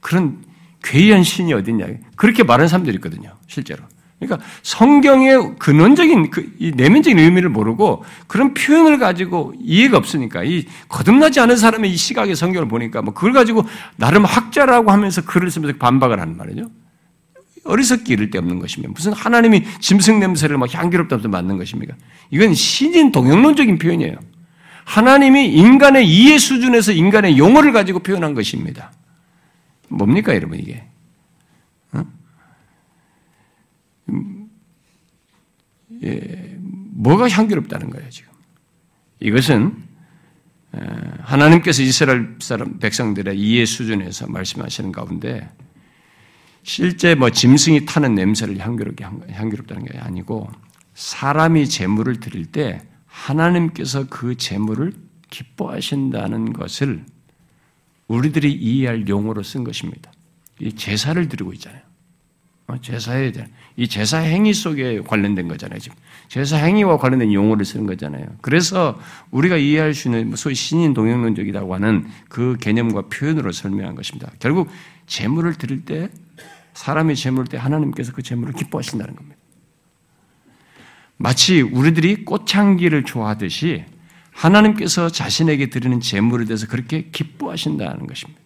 그런 괴이한 신이 어딨냐. 그렇게 말하는 사람들이 있거든요. 실제로. 그러니까 성경의 근원적인 그, 이 내면적인 의미를 모르고 그런 표현을 가지고 이해가 없으니까 이 거듭나지 않은 사람의 이 시각의 성경을 보니까 뭐 그걸 가지고 나름 학자라고 하면서 글을 쓰면서 반박을 하는 말이죠. 어리석기 이를 데 없는 것입니다. 무슨 하나님이 짐승 냄새를 막 향기롭다면서 만든 것입니까? 이건 신인 동영론적인 표현이에요. 하나님이 인간의 이해 수준에서 인간의 용어를 가지고 표현한 것입니다. 뭡니까, 여러분, 이게? 예, 뭐가 향기롭다는 거예요, 지금. 이것은 하나님께서 이스라엘 사람 백성들의 이해 수준에서 말씀하시는 가운데 실제 뭐 짐승이 타는 냄새를 향기롭게 향기롭다는 게 아니고 사람이 재물을 드릴 때 하나님께서 그 재물을 기뻐하신다는 것을 우리들이 이해할 용어로 쓴 것입니다. 이 제사를 드리고 있잖아요. 어, 제사에 대한 이 제사 행위 속에 관련된 거잖아요. 지금 제사 행위와 관련된 용어를 쓰는 거잖아요. 그래서 우리가 이해할 수 있는 뭐 소위 신인 동영론적이라고 하는 그 개념과 표현으로 설명한 것입니다. 결국 제물을 드릴 때 사람이 제물을 때 하나님께서 그 제물을 기뻐하신다는 겁니다. 마치 우리들이 꽃향기를 좋아하듯이 하나님께서 자신에게 드리는 제물에 대해서 그렇게 기뻐하신다는 것입니다.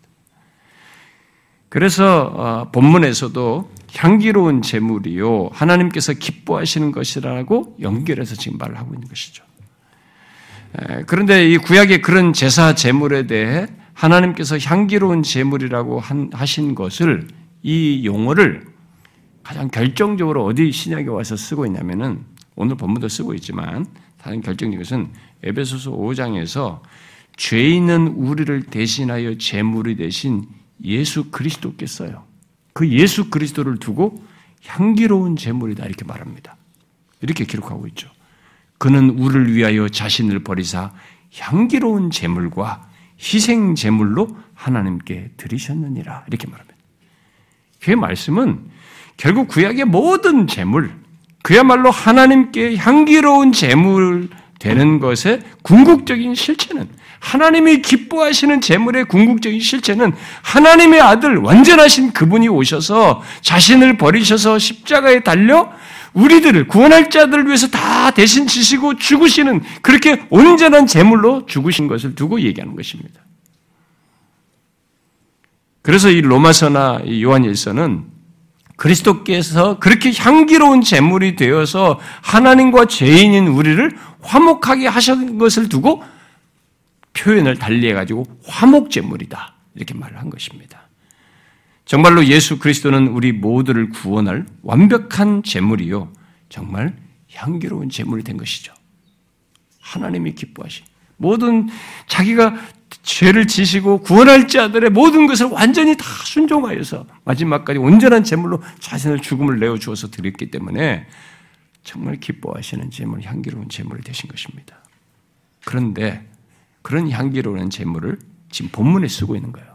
그래서 어, 본문에서도 향기로운 제물이요 하나님께서 기뻐하시는 것이라고 연결해서 지금 말을 하고 있는 것이죠. 그런데 이 구약의 그런 제사 제물에 대해 하나님께서 향기로운 제물이라고 하신 것을 이 용어를 가장 결정적으로 어디 신약에 와서 쓰고 있냐면은 오늘 본문도 쓰고 있지만 다른 결정적인 것은 에베소서 5장에서 죄 있는 우리를 대신하여 제물이 되신 예수 그리스도께 써요. 그 예수 그리스도를 두고 향기로운 제물이다 이렇게 말합니다. 이렇게 기록하고 있죠. 그는 우리를 위하여 자신을 버리사 향기로운 제물과 희생 제물로 하나님께 드리셨느니라 이렇게 말합니다. 그 말씀은 결국 구약의 모든 제물, 그야말로 하나님께 향기로운 제물 되는 것의 궁극적인 실체는 하나님이 기뻐하시는 제물의 궁극적인 실체는 하나님의 아들 완전하신 그분이 오셔서 자신을 버리셔서 십자가에 달려 우리들을 구원할 자들을 위해서 다 대신 지시고 죽으시는 그렇게 온전한 제물로 죽으신 것을 두고 얘기하는 것입니다. 그래서 이 로마서나 요한일서는 그리스도께서 그렇게 향기로운 제물이 되어서 하나님과 죄인인 우리를 화목하게 하신 것을 두고 표현을 달리해가지고 화목제물이다. 이렇게 말을 한 것입니다. 정말로 예수 그리스도는 우리 모두를 구원할 완벽한 제물이요. 정말 향기로운 제물이 된 것이죠. 하나님이 기뻐하신 모든 자기가 죄를 지시고 구원할 자들의 모든 것을 완전히 다 순종하여서 마지막까지 온전한 제물로 자신을 죽음을 내어 주어서 드렸기 때문에 정말 기뻐하시는 제물, 향기로운 제물이 되신 것입니다. 그런데 그런 향기로운 제물을 지금 본문에 쓰고 있는 거예요.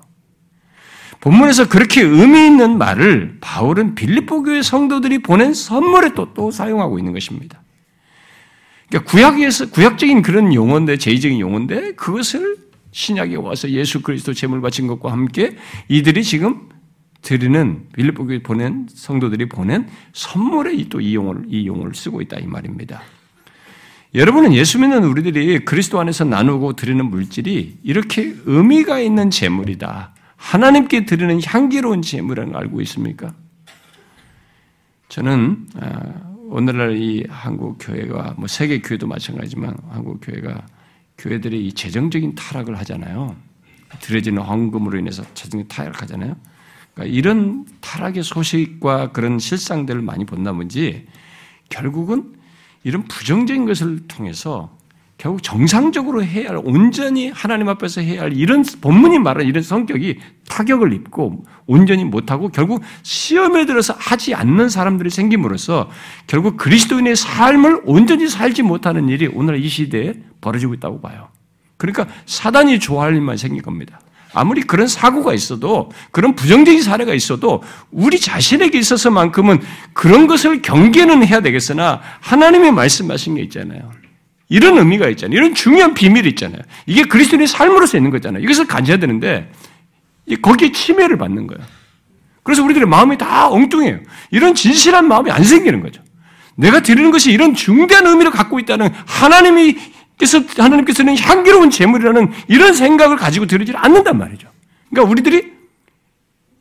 본문에서 그렇게 의미 있는 말을 바울은 빌립보 교회 성도들이 보낸 선물에 또, 또 사용하고 있는 것입니다. 그러니까 구약에서 구약적인 그런 용어인데 제의적인 용어인데 그것을 신약에 와서 예수 그리스도 제물 바친 것과 함께 이들이 지금 드리는 빌립보 교회 보낸 성도들이 보낸 선물에 또 이 용어를 이 용어를 쓰고 있다 이 말입니다. 여러분은 예수 믿는 우리들이 그리스도 안에서 나누고 드리는 물질이 이렇게 의미가 있는 제물이다. 하나님께 드리는 향기로운 제물이라는 걸 알고 있습니까? 저는 아, 오늘날 이 한국 교회가 뭐 세계 교회도 마찬가지지만 한국 교회가 교회들이 이 재정적인 타락을 하잖아요. 들여지는 헌금으로 인해서 재정적인 타락하잖아요. 그러니까 이런 타락의 소식과 그런 실상들을 많이 본다 보지 결국은 이런 부정적인 것을 통해서 결국 정상적으로 해야 할, 온전히 하나님 앞에서 해야 할 이런 본문이 말하는 이런 성격이 타격을 입고 온전히 못하고 결국 시험에 들어서 하지 않는 사람들이 생김으로써 결국 그리스도인의 삶을 온전히 살지 못하는 일이 오늘 이 시대에 벌어지고 있다고 봐요. 그러니까 사단이 좋아할 일만 생긴 겁니다. 아무리 그런 사고가 있어도 그런 부정적인 사례가 있어도 우리 자신에게 있어서만큼은 그런 것을 경계는 해야 되겠으나 하나님이 말씀하신 게 있잖아요. 이런 의미가 있잖아요. 이런 중요한 비밀이 있잖아요. 이게 그리스도인의 삶으로서 있는 거잖아요. 이것을 간지해야 되는데 거기에 침해를 받는 거예요. 그래서 우리들의 마음이 다 엉뚱해요. 이런 진실한 마음이 안 생기는 거죠. 내가 드리는 것이 이런 중대한 의미를 갖고 있다는 하나님이 하나님께서는 향기로운 재물이라는 이런 생각을 가지고 드리지 않는단 말이죠. 그러니까 우리들이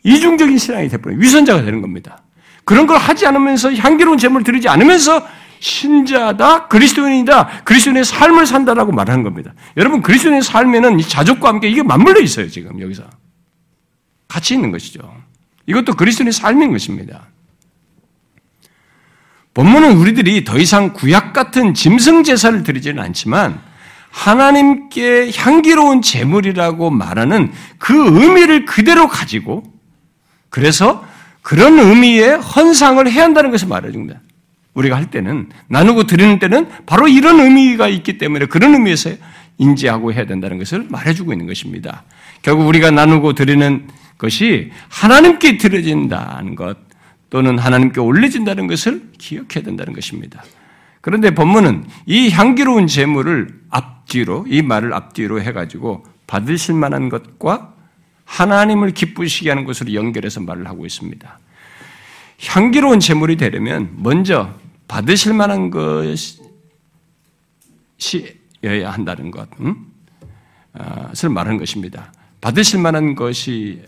이중적인 신앙이 되버려 위선자가 되는 겁니다. 그런 걸 하지 않으면서 향기로운 재물을 드리지 않으면서 신자다, 그리스도인이다, 그리스도인의 삶을 산다라고 말하는 겁니다. 여러분, 그리스도인의 삶에는 자족과 함께 이게 맞물려 있어요, 지금 여기서. 같이 있는 것이죠. 이것도 그리스도인의 삶인 것입니다. 본문은 우리들이 더 이상 구약 같은 짐승 제사를 드리지는 않지만 하나님께 향기로운 제물이라고 말하는 그 의미를 그대로 가지고 그래서 그런 의미의 헌상을 해야 한다는 것을 말해줍니다. 우리가 할 때는 나누고 드리는 때는 바로 이런 의미가 있기 때문에 그런 의미에서 인지하고 해야 된다는 것을 말해주고 있는 것입니다. 결국 우리가 나누고 드리는 것이 하나님께 드려진다는 것 또는 하나님께 올려진다는 것을 기억해야 된다는 것입니다. 그런데 본문은 이 향기로운 제물을 앞뒤로 이 말을 앞뒤로 해가지고 받으실 만한 것과 하나님을 기쁘시게 하는 것으로 연결해서 말을 하고 있습니다. 향기로운 제물이 되려면 먼저 받으실 만한 것이어야 한다는 것을 음? 아, 말하는 것입니다. 받으실 만한 것이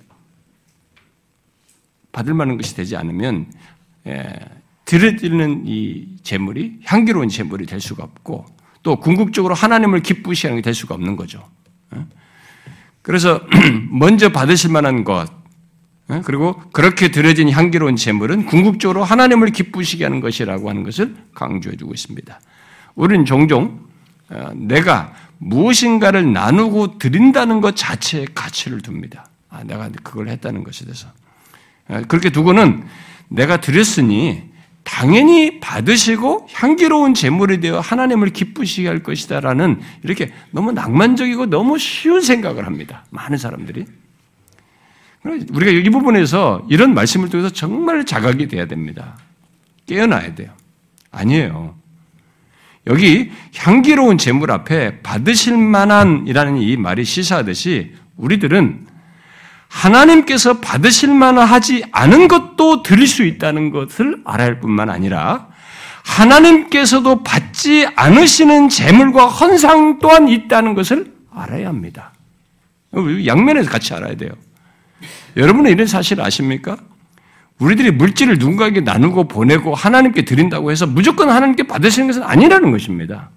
받을 만한 것이 되지 않으면 예, 드려지는 이 제물이 향기로운 제물이 될 수가 없고 또 궁극적으로 하나님을 기쁘시게 하는 게 될 수가 없는 거죠. 예? 그래서 [CLEARS THROAT] 먼저 받으실 만한 것 예? 그리고 그렇게 드려진 향기로운 제물은 궁극적으로 하나님을 기쁘시게 하는 것이라고 하는 것을 강조해 주고 있습니다. 우리는 종종 어, 내가 무엇인가를 나누고 드린다는 것 자체에 가치를 둡니다. 아, 내가 그걸 했다는 것에 대해서. 어, 그렇게 두고는 내가 드렸으니 당연히 받으시고 향기로운 제물이 되어 하나님을 기쁘시게 할 것이다라는 이렇게 너무 낭만적이고 너무 쉬운 생각을 합니다. 많은 사람들이. 우리가 이 부분에서 이런 말씀을 통해서 정말 자각이 돼야 됩니다. 깨어나야 돼요. 아니에요. 여기 향기로운 제물 앞에 받으실 만한이라는 이 말이 시사하듯이 우리들은 하나님께서 받으실 만하지 않은 것도 드릴 수 있다는 것을 알아야 할 뿐만 아니라 하나님께서도 받지 않으시는 재물과 헌상 또한 있다는 것을 알아야 합니다. 양면에서 같이 알아야 돼요. 여러분은 이런 사실 아십니까? 우리들이 물질을 누군가에게 나누고 보내고 하나님께 드린다고 해서 무조건 하나님께 받으시는 것은 아니라는 것입니다.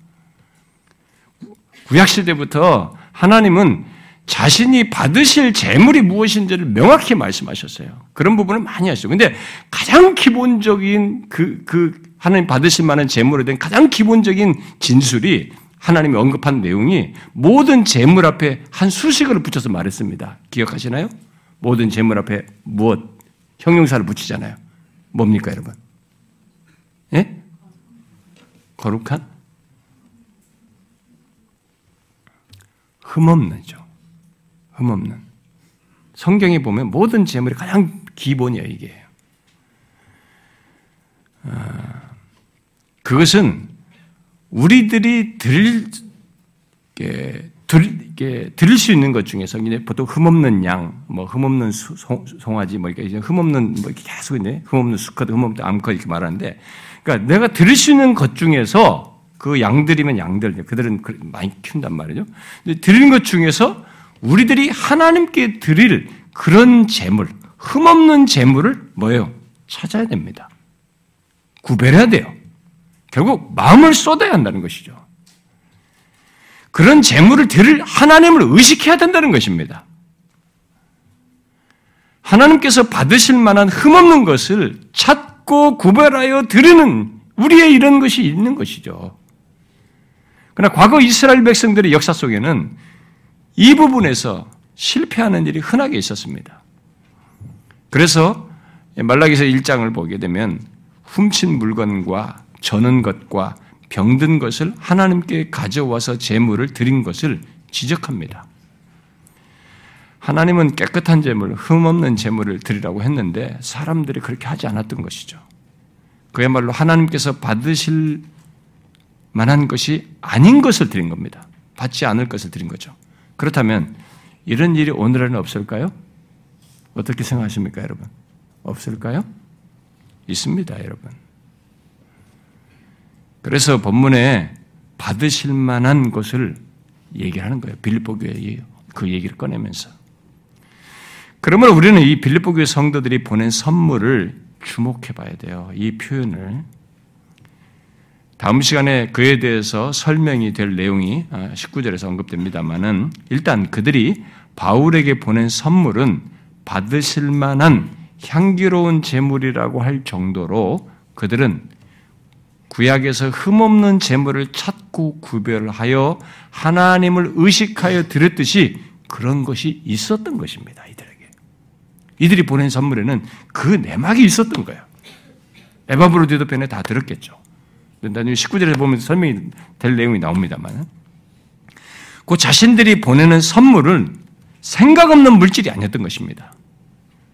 구약시대부터 하나님은 자신이 받으실 재물이 무엇인지를 명확히 말씀하셨어요. 그런 부분을 많이 하시죠. 근데 가장 기본적인 그, 그, 하나님 받으실 만한 재물에 대한 가장 기본적인 진술이 하나님이 언급한 내용이 모든 재물 앞에 한 수식어를 붙여서 말했습니다. 기억하시나요? 모든 재물 앞에 무엇? 형용사를 붙이잖아요. 뭡니까, 여러분? 예? 거룩한? 흠없는죠. 흠없는. 성경에 보면 모든 재물이 가장 기본이에요, 이게. 아, 그것은 우리들이 들, 들, 드릴 수 있는 것 중에서 보통 흠없는 양, 뭐 흠없는 수, 송, 송아지, 뭐 이렇게 흠없는 뭐 이렇게 계속 있네, 흠없는 수컷, 흠없는 암컷 이렇게 말하는데, 그러니까 내가 드릴 수 있는 것 중에서 그 양들이면 양들, 그들은 많이 키운단 말이죠. 드리는 것 중에서 우리들이 하나님께 드릴 그런 재물, 흠없는 재물을 뭐예요? 찾아야 됩니다. 구별해야 돼요. 결국 마음을 쏟아야 한다는 것이죠. 그런 재물을 드릴 하나님을 의식해야 된다는 것입니다. 하나님께서 받으실 만한 흠없는 것을 찾고 구별하여 드리는 우리의 이런 것이 있는 것이죠. 그러나 과거 이스라엘 백성들의 역사 속에는 이 부분에서 실패하는 일이 흔하게 있었습니다. 그래서 말라기서 1장을 보게 되면 훔친 물건과 저는 것과 병든 것을 하나님께 가져와서 제물을 드린 것을 지적합니다. 하나님은 깨끗한 제물, 흠없는 제물을 드리라고 했는데 사람들이 그렇게 하지 않았던 것이죠. 그야말로 하나님께서 받으실 만한 것이 아닌 것을 드린 겁니다. 받지 않을 것을 드린 거죠. 그렇다면 이런 일이 오늘에는 없을까요? 어떻게 생각하십니까, 여러분? 없을까요? 있습니다, 여러분. 그래서 본문에 받으실 만한 것을 얘기하는 거예요. 빌립보 교회 그 얘기를 꺼내면서. 그러면 우리는 이 빌립보 교회 성도들이 보낸 선물을 주목해 봐야 돼요. 이 표현을. 다음 시간에 그에 대해서 설명이 될 내용이 19절에서 아, 언급됩니다만은 일단 그들이 바울에게 보낸 선물은 받으실 만한 향기로운 제물이라고 할 정도로 그들은 구약에서 흠없는 제물을 찾고 구별하여 하나님을 의식하여 들었듯이 그런 것이 있었던 것입니다. 이들에게. 이들이 보낸 선물에는 그 내막이 있었던 거예요. 에바브로디도 편에 다 들었겠죠. 나중에 19절에 보면 설명이 될 내용이 나옵니다만. 그 자신들이 보내는 선물은 생각 없는 물질이 아니었던 것입니다.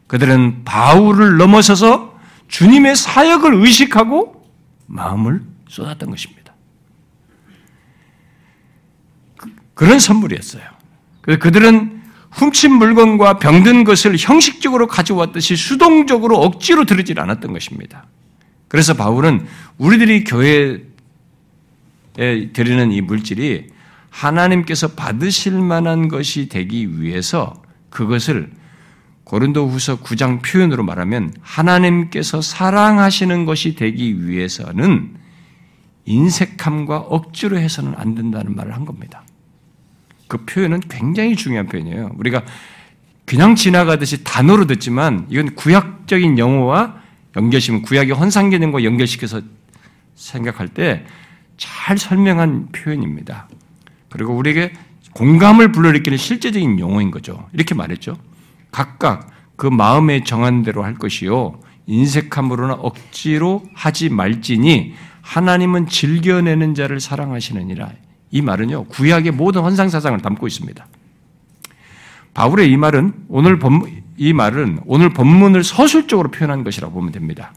그들은 바울을 넘어서서 주님의 사역을 의식하고 마음을 쏟았던 것입니다. 그, 그런 선물이었어요. 그들은 훔친 물건과 병든 것을 형식적으로 가져왔듯이 수동적으로 억지로 들으질 않았던 것입니다. 그래서 바울은 우리들이 교회에 드리는 이 물질이 하나님께서 받으실 만한 것이 되기 위해서 그것을 고린도 후서 9장 표현으로 말하면 하나님께서 사랑하시는 것이 되기 위해서는 인색함과 억지로 해서는 안 된다는 말을 한 겁니다. 그 표현은 굉장히 중요한 표현이에요. 우리가 그냥 지나가듯이 단어로 듣지만 이건 구약적인 영어와 연결시면 구약의 헌상 개념과 연결시켜서 생각할 때 잘 설명한 표현입니다. 그리고 우리에게 공감을 불러일으키는 실제적인 용어인 거죠. 이렇게 말했죠. 각각 그 마음에 정한 대로 할 것이요. 인색함으로나 억지로 하지 말지니 하나님은 즐겨내는 자를 사랑하시느니라. 이 말은요, 구약의 모든 헌상 사상을 담고 있습니다. 바울의 이 말은 오늘 본, 이 말은 오늘 본문을 서술적으로 표현한 것이라고 보면 됩니다.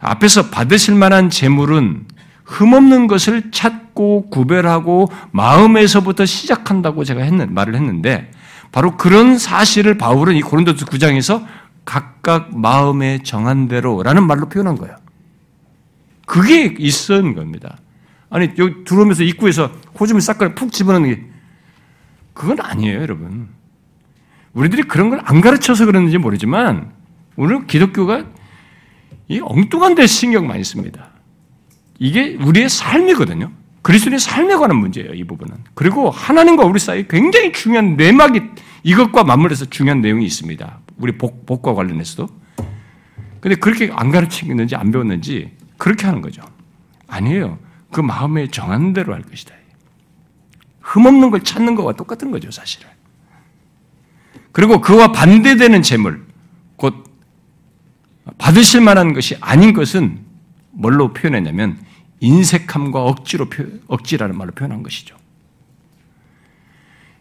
앞에서 받으실 만한 재물은 흠없는 것을 찾고 구별하고 마음에서부터 시작한다고 제가 했는, 말을 했는데 바로 그런 사실을 바울은 이 고린도서 9장에서 각각 마음에 정한 대로라는 말로 표현한 거예요. 그게 있었는 겁니다. 아니 여기 들어오면서 입구에서 호주을 싹걸 푹 집어넣는 게 그건 아니에요, 여러분. 우리들이 그런 걸 안 가르쳐서 그러는지 모르지만 오늘 기독교가 이 엉뚱한 데 신경 많이 씁니다. 이게 우리의 삶이거든요. 그리스도의 삶에 관한 문제예요, 이 부분은. 그리고 하나님과 우리 사이에 굉장히 중요한 내막이 이것과 맞물려서 중요한 내용이 있습니다. 우리 복, 복과 관련해서도. 근데 그렇게 안 가르치는지 안 배웠는지 그렇게 하는 거죠. 아니에요. 그 마음에 정한 대로 할 것이다. 흠없는 걸 찾는 것과 똑같은 거죠, 사실은. 그리고 그와 반대되는 재물, 곧 받으실 만한 것이 아닌 것은 뭘로 표현했냐면 인색함과 억지로 억지라는 말로 표현한 것이죠.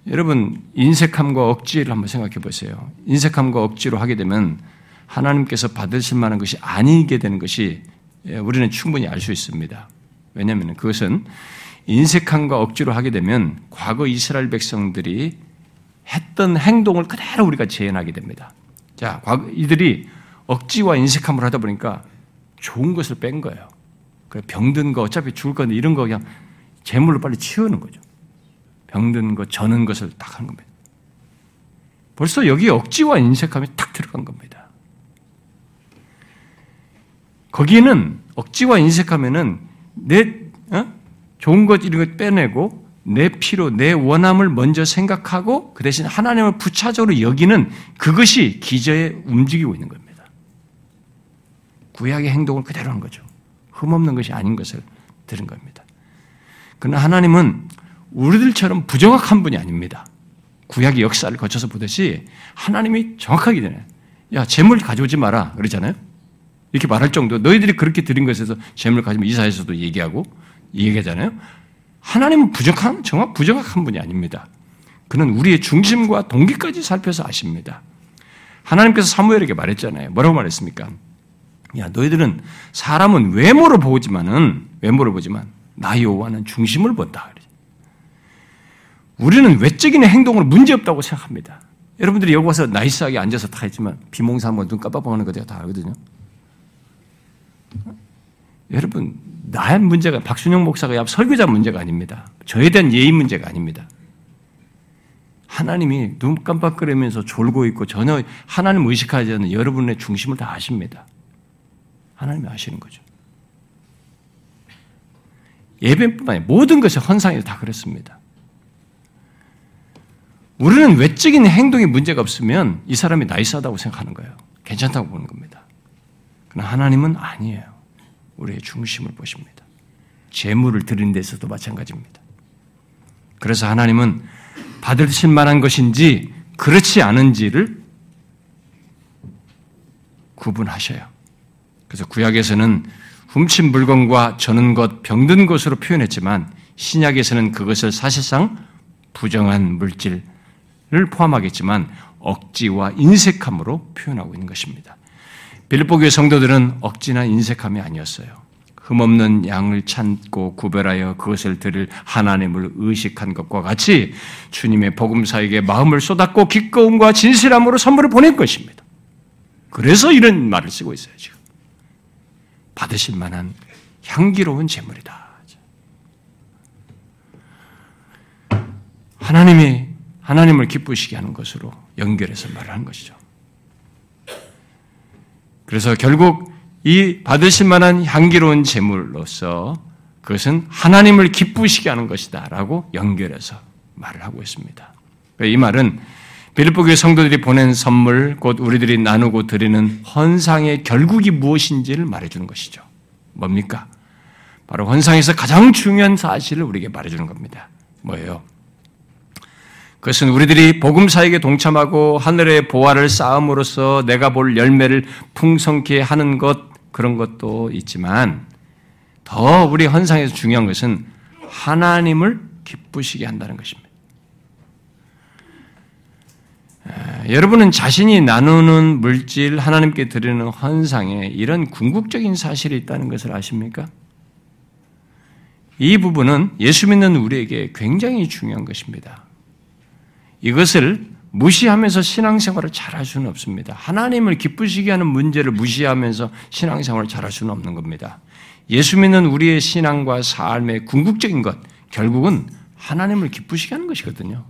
여러분 인색함과 억지를 한번 생각해 보세요. 인색함과 억지로 하게 되면 하나님께서 받으실 만한 것이 아니게 되는 것이 예, 우리는 충분히 알 수 있습니다. 왜냐하면 그것은 인색함과 억지로 하게 되면 과거 이스라엘 백성들이 했던 행동을 그대로 우리가 재현하게 됩니다. 자, 이들이 억지와 인색함을 하다 보니까 좋은 것을 뺀 거예요. 병든 거 어차피 죽을 건데 이런 거 그냥 재물로 빨리 치우는 거죠. 병든 거, 저는 것을 딱 하는 겁니다. 벌써 여기 억지와 인색함이 탁 들어간 겁니다. 거기에는 억지와 인색하면은 내 어? 좋은 것 이런 것 빼내고 내 피로 내 원함을 먼저 생각하고 그 대신 하나님을 부차적으로 여기는 그것이 기저에 움직이고 있는 겁니다. 구약의 행동을 그대로 한 거죠. 흠없는 것이 아닌 것을 들은 겁니다. 그러나 하나님은 우리들처럼 부정확한 분이 아닙니다. 구약의 역사를 거쳐서 보듯이 하나님이 정확하게 되네. 야, 재물 가져오지 마라. 그러잖아요. 이렇게 말할 정도. 너희들이 그렇게 드린 것에서 재물 가지면 이사에서도 얘기하고 얘기하잖아요. 하나님은 부정한, 정확, 부정확한 분이 아닙니다. 그는 우리의 중심과 동기까지 살펴서 아십니다. 하나님께서 사무엘에게 말했잖아요. 뭐라고 말했습니까? 야, 너희들은 사람은 외모로 보지만은, 외모를 보지만, 나 여호와는 중심을 본다. 우리는 외적인 행동으로 문제없다고 생각합니다. 여러분들이 여기 와서 나이스하게 앉아서 다 했지만 비몽사 한번 눈 깜빡하는 거 제가 다 알거든요. 여러분, 나의 문제가 박순영 목사가 설교자 문제가 아닙니다. 저에 대한 예의 문제가 아닙니다. 하나님이 눈 깜빡거리면서 졸고 있고 전혀 하나님 의식하지 않는 여러분의 중심을 다 아십니다. 하나님이 아시는 거죠. 예배뿐만 아니라 모든 것이 헌상에서 다 그렇습니다. 우리는 외적인 행동에 문제가 없으면 이 사람이 나이스하다고 생각하는 거예요. 괜찮다고 보는 겁니다. 그러나 하나님은 아니에요. 우리의 중심을 보십니다. 재물을 드리는 데서도 마찬가지입니다. 그래서 하나님은 받으실 만한 것인지 그렇지 않은지를 구분하셔요. 그래서 구약에서는 훔친 물건과 저는 것, 병든 것으로 표현했지만 신약에서는 그것을 사실상 부정한 물질을 포함하겠지만 억지와 인색함으로 표현하고 있는 것입니다. 빌립보 교회 성도들은 억지나 인색함이 아니었어요. 흠없는 양을 찾고 구별하여 그것을 드릴 하나님을 의식한 것과 같이 주님의 복음사에게 마음을 쏟았고 기꺼움과 진실함으로 선물을 보낼 것입니다. 그래서 이런 말을 쓰고 있어요, 지금. 받으실 만한 향기로운 제물이다. 하나님이 하나님을 기쁘시게 하는 것으로 연결해서 말을 한 것이죠. 그래서 결국 이 받으실 만한 향기로운 제물로서 그것은 하나님을 기쁘시게 하는 것이다 라고 연결해서 말을 하고 있습니다. 이 말은 빌립보 교회 성도들이 보낸 선물, 곧 우리들이 나누고 드리는 헌상의 결국이 무엇인지를 말해주는 것이죠. 뭡니까? 바로 헌상에서 가장 중요한 사실을 우리에게 말해주는 겁니다. 뭐예요? 그것은 우리들이 복음사에게 동참하고 하늘의 보화를 쌓음으로써 내가 볼 열매를 풍성케 하는 것, 그런 것도 있지만 더 우리 헌상에서 중요한 것은 하나님을 기쁘시게 한다는 것입니다. 여러분은 자신이 나누는 물질, 하나님께 드리는 헌상에 이런 궁극적인 사실이 있다는 것을 아십니까? 이 부분은 예수 믿는 우리에게 굉장히 중요한 것입니다. 이것을 무시하면서 신앙생활을 잘할 수는 없습니다. 하나님을 기쁘시게 하는 문제를 무시하면서 신앙생활을 잘할 수는 없는 겁니다. 예수 믿는 우리의 신앙과 삶의 궁극적인 것, 결국은 하나님을 기쁘시게 하는 것이거든요.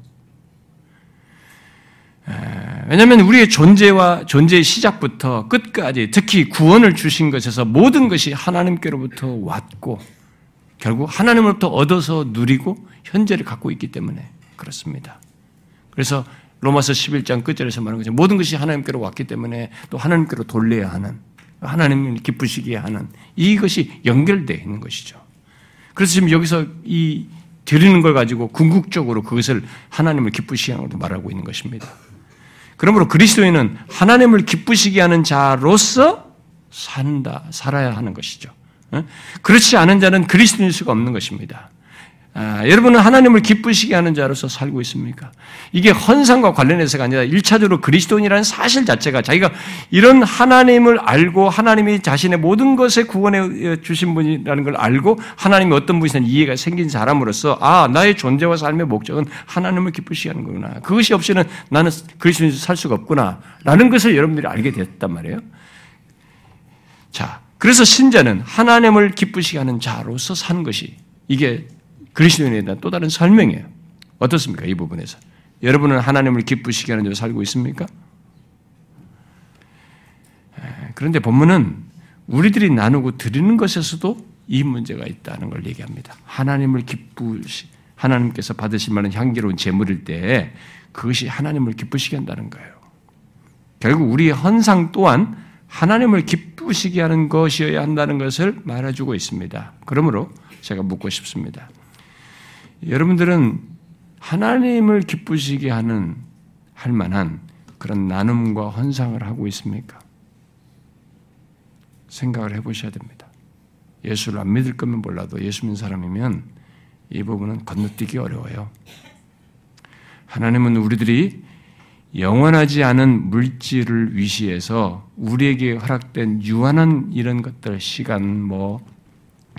왜냐하면 우리의 존재와 존재의 시작부터 끝까지 특히 구원을 주신 것에서 모든 것이 하나님께로부터 왔고 결국 하나님으로부터 얻어서 누리고 현재를 갖고 있기 때문에 그렇습니다. 그래서 로마서 11장 끝절에서 말하는 것처럼 모든 것이 하나님께로 왔기 때문에 또 하나님께로 돌려야 하는 하나님을 기쁘시게 하는 이것이 연결되어 있는 것이죠. 그래서 지금 여기서 이 드리는 걸 가지고 궁극적으로 그것을 하나님을 기쁘시게 하는 것도 말하고 있는 것입니다. 그러므로 그리스도인은 하나님을 기쁘시게 하는 자로서 산다, 살아야 하는 것이죠. 그렇지 않은 자는 그리스도인일 수가 없는 것입니다. 아, 여러분은 하나님을 기쁘시게 하는 자로서 살고 있습니까? 이게 헌상과 관련해서가 아니라 1차적으로 그리스도인이라는 사실 자체가 자기가 이런 하나님을 알고 하나님이 자신의 모든 것에 구원해 주신 분이라는 걸 알고 하나님이 어떤 분이든 이해가 생긴 사람으로서 아, 나의 존재와 삶의 목적은 하나님을 기쁘시게 하는 거구나. 그것이 없이는 나는 그리스도인으로 살 수가 없구나. 라는 것을 여러분들이 알게 됐단 말이에요. 자, 그래서 신자는 하나님을 기쁘시게 하는 자로서 사는 것이 이게 그리스도인에 대한 또 다른 설명이에요. 어떻습니까? 이 부분에서. 여러분은 하나님을 기쁘시게 하는 줄 살고 있습니까? 그런데 본문은 우리들이 나누고 드리는 것에서도 이 문제가 있다는 걸 얘기합니다. 하나님을 기쁘시, 하나님께서 받으실 만한 향기로운 제물일 때 그것이 하나님을 기쁘시게 한다는 거예요. 결국 우리의 헌상 또한 하나님을 기쁘시게 하는 것이어야 한다는 것을 말해주고 있습니다. 그러므로 제가 묻고 싶습니다. 여러분들은 하나님을 기쁘시게 하는 할 만한 그런 나눔과 헌상을 하고 있습니까? 생각을 해보셔야 됩니다. 예수를 안 믿을 거면 몰라도 예수 믿는 사람이면 이 부분은 건너뛰기 어려워요. 하나님은 우리들이 영원하지 않은 물질을 위시해서 우리에게 허락된 유한한 이런 것들, 시간, 뭐,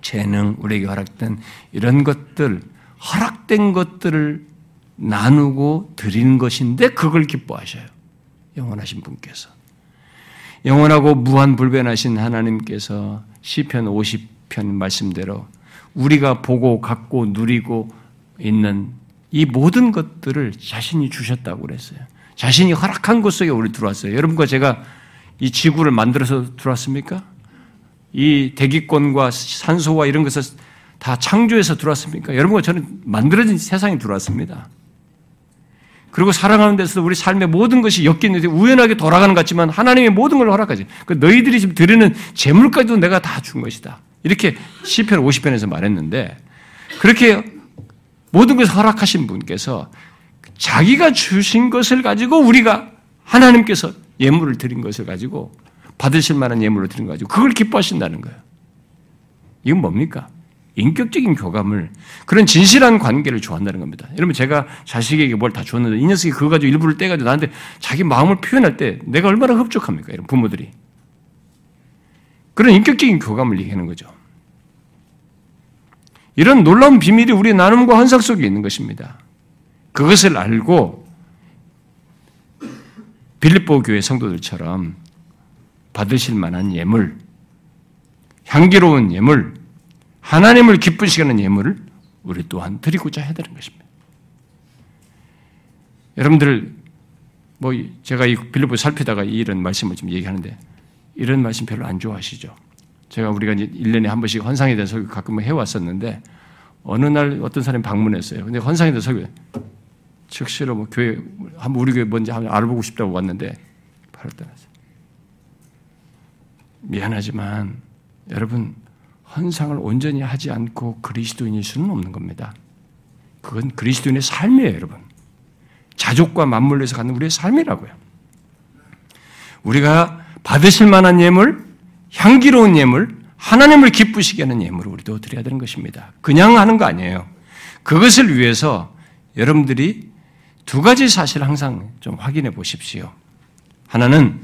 재능, 우리에게 허락된 이런 것들, 허락된 것들을 나누고 드리는 것인데 그걸 기뻐하셔요. 영원하신 분께서. 영원하고 무한 불변하신 하나님께서 시편 50편 말씀대로 우리가 보고 갖고 누리고 있는 이 모든 것들을 자신이 주셨다고 그랬어요. 자신이 허락한 곳 속에 우리 들어왔어요. 여러분과 제가 이 지구를 만들어서 들어왔습니까? 이 대기권과 산소와 이런 것을 다 창조해서 들어왔습니까? 여러분과 저는 만들어진 세상에 들어왔습니다. 그리고 살아가는 데서 우리 삶의 모든 것이 엮이는데 우연하게 돌아가는 것 같지만 하나님의 모든 걸 허락하지. 그 너희들이 지금 드리는 재물까지도 내가 다 준 것이다. 이렇게 시편 50편에서 말했는데 그렇게 모든 것을 허락하신 분께서 자기가 주신 것을 가지고 우리가 하나님께서 예물을 드린 것을 가지고 받으실 만한 예물을 드린 거 가지고 그걸 기뻐하신다는 거예요. 이건 뭡니까? 인격적인 교감을 그런 진실한 관계를 좋아한다는 겁니다. 여러분 제가 자식에게 뭘 다 줬는데 이 녀석이 그거 가지고 일부를 떼가지고 나한테 자기 마음을 표현할 때 내가 얼마나 흡족합니까? 이런 부모들이 그런 인격적인 교감을 얘기하는 거죠. 이런 놀라운 비밀이 우리 나눔과 환상 속에 있는 것입니다. 그것을 알고 빌립보 교회 성도들처럼 받으실 만한 예물, 향기로운 예물, 하나님을 기쁘시게 하는 예물을 우리 또한 드리고자 해야 되는 것입니다. 여러분들, 뭐, 제가 이 빌립보 살피다가 이런 말씀을 좀 얘기하는데, 이런 말씀 별로 안 좋아하시죠? 제가 우리가 이제 1년에 한 번씩 환상에 대한 설교 가끔 해왔었는데, 어느 날 어떤 사람이 방문했어요. 근데 환상에 대한 설교, 즉시로 뭐 교회, 한번 우리 교회 뭔지 한번 알아보고 싶다고 왔는데, 바로 떠났어요. 미안하지만, 여러분, 헌상을 온전히 하지 않고 그리스도인일 수는 없는 겁니다. 그건 그리스도인의 삶이에요, 여러분. 자족과 맞물려서 가는 우리의 삶이라고요. 우리가 받으실 만한 예물, 향기로운 예물, 하나님을 기쁘시게 하는 예물을 우리도 드려야 되는 것입니다. 그냥 하는 거 아니에요. 그것을 위해서 여러분들이 두 가지 사실을 항상 좀 확인해 보십시오. 하나는